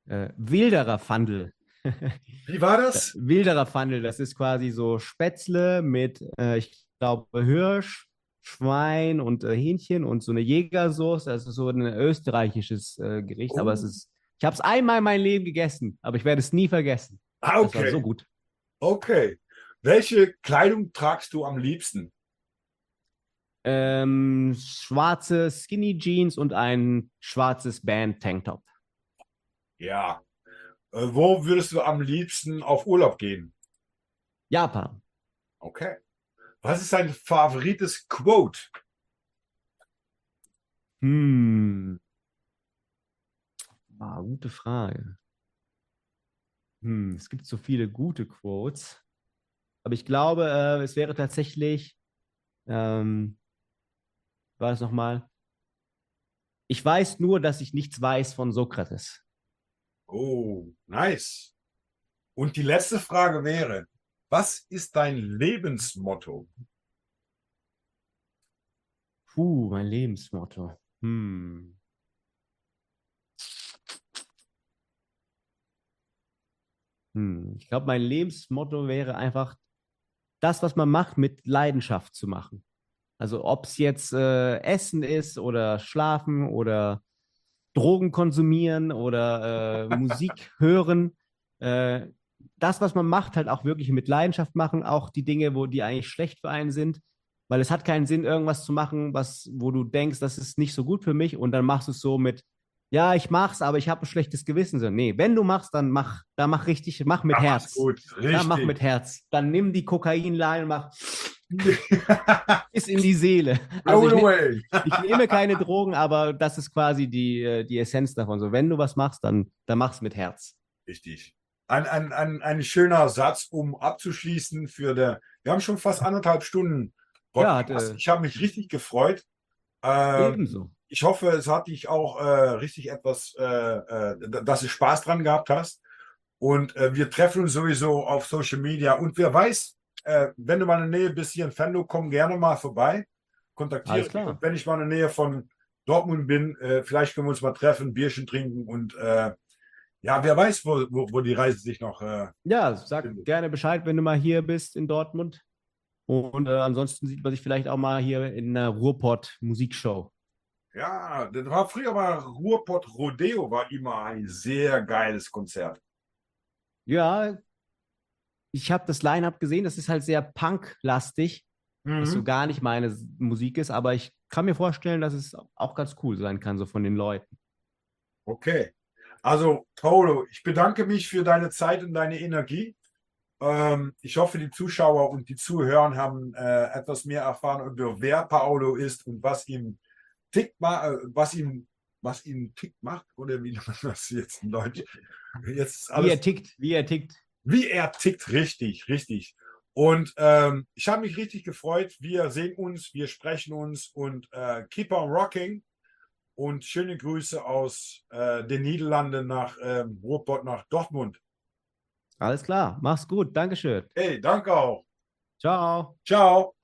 Äh, Wilderer Fandel. [laughs] Wie war das? Wilderer Fandel, das ist quasi so Spätzle mit, äh, ich glaube, Hirsch, Schwein und äh, Hähnchen und so eine Jägersoße. Das ist so ein österreichisches äh, Gericht, oh. aber es oh. ist. Ich habe es einmal in meinem Leben gegessen, aber ich werde es nie vergessen. Ah, okay. Das war so gut. Okay. Welche Kleidung tragst du am liebsten? Ähm, schwarze Skinny Jeans und ein schwarzes Band Tanktop. Ja. Äh, wo würdest du am liebsten auf Urlaub gehen? Japan. Okay. Was ist dein favorites Quote? Hm. Ah, gute Frage. Hm, es gibt so viele gute Quotes. Aber ich glaube, äh, es wäre tatsächlich, ähm, war es nochmal? Ich weiß nur, dass ich nichts weiß von Sokrates. Oh, nice. Und die letzte Frage wäre, was ist dein Lebensmotto? Puh, mein Lebensmotto. Hm. Hm. Ich glaube, mein Lebensmotto wäre einfach, das, was man macht, mit Leidenschaft zu machen. Also ob es jetzt äh, Essen ist oder Schlafen oder Drogen konsumieren oder äh, Musik [laughs] hören. Äh, das, was man macht, halt auch wirklich mit Leidenschaft machen, auch die Dinge, wo die eigentlich schlecht für einen sind, weil es hat keinen Sinn, irgendwas zu machen, was, wo du denkst, das ist nicht so gut für mich und dann machst du es so mit, ja, ich mach's, aber ich habe ein schlechtes Gewissen. So, nee, wenn du machst, dann mach, dann mach richtig, mach mit ja, Herz. Gut, richtig. Dann mach mit Herz. Dann nimm die Kokainlein und mach [laughs] ist in die Seele. Also ich, ich, nehme keine Drogen, aber das ist quasi die, äh, die Essenz davon. So, wenn du was machst, dann, dann mach's mit Herz. Richtig ein, ein, ein, ein schöner Satz, um abzuschließen für der. Wir haben schon fast anderthalb Stunden. Ja, äh, ich habe mich richtig gefreut. Äh, ebenso. Ich hoffe, es hat dich auch äh, richtig etwas, äh, äh dass du Spaß dran gehabt hast. Und äh, wir treffen uns sowieso auf Social Media. Und wer weiß, wenn du mal in der Nähe bist hier in Fendo, komm gerne mal vorbei. Kontaktiere mich. Und wenn ich mal in der Nähe von Dortmund bin, vielleicht können wir uns mal treffen, Bierchen trinken und ja, wer weiß, wo, wo, wo die Reise sich noch. Äh, ja, sag findet. gerne Bescheid, wenn du mal hier bist in Dortmund. Und äh, ansonsten sieht man sich vielleicht auch mal hier in einer Ruhrpott Musikshow. Ja, das war früher mal Ruhrpott Rodeo, war immer ein sehr geiles Konzert. Ja, ich habe das Line-Up gesehen, das ist halt sehr punk-lastig, mhm. was so gar nicht meine Musik ist, aber ich kann mir vorstellen, dass es auch ganz cool sein kann, so von den Leuten. Okay. Also, Paolo, ich bedanke mich für deine Zeit und deine Energie. Ähm, ich hoffe, die Zuschauer und die Zuhörer haben äh, etwas mehr erfahren über wer Paolo ist und was ihm tick äh, was ihm was ihn tick macht oder wie nennt [laughs] man das jetzt in Deutsch? Jetzt alles, wie er tickt, wie er tickt. wie er tickt, richtig, richtig. Und ähm, ich habe mich richtig gefreut. Wir sehen uns, wir sprechen uns und äh, keep on rocking. Und schöne Grüße aus äh, den Niederlanden nach ähm, Ruhrpott, nach Dortmund. Alles klar, mach's gut, Dankeschön. Hey, danke auch. Ciao. Ciao.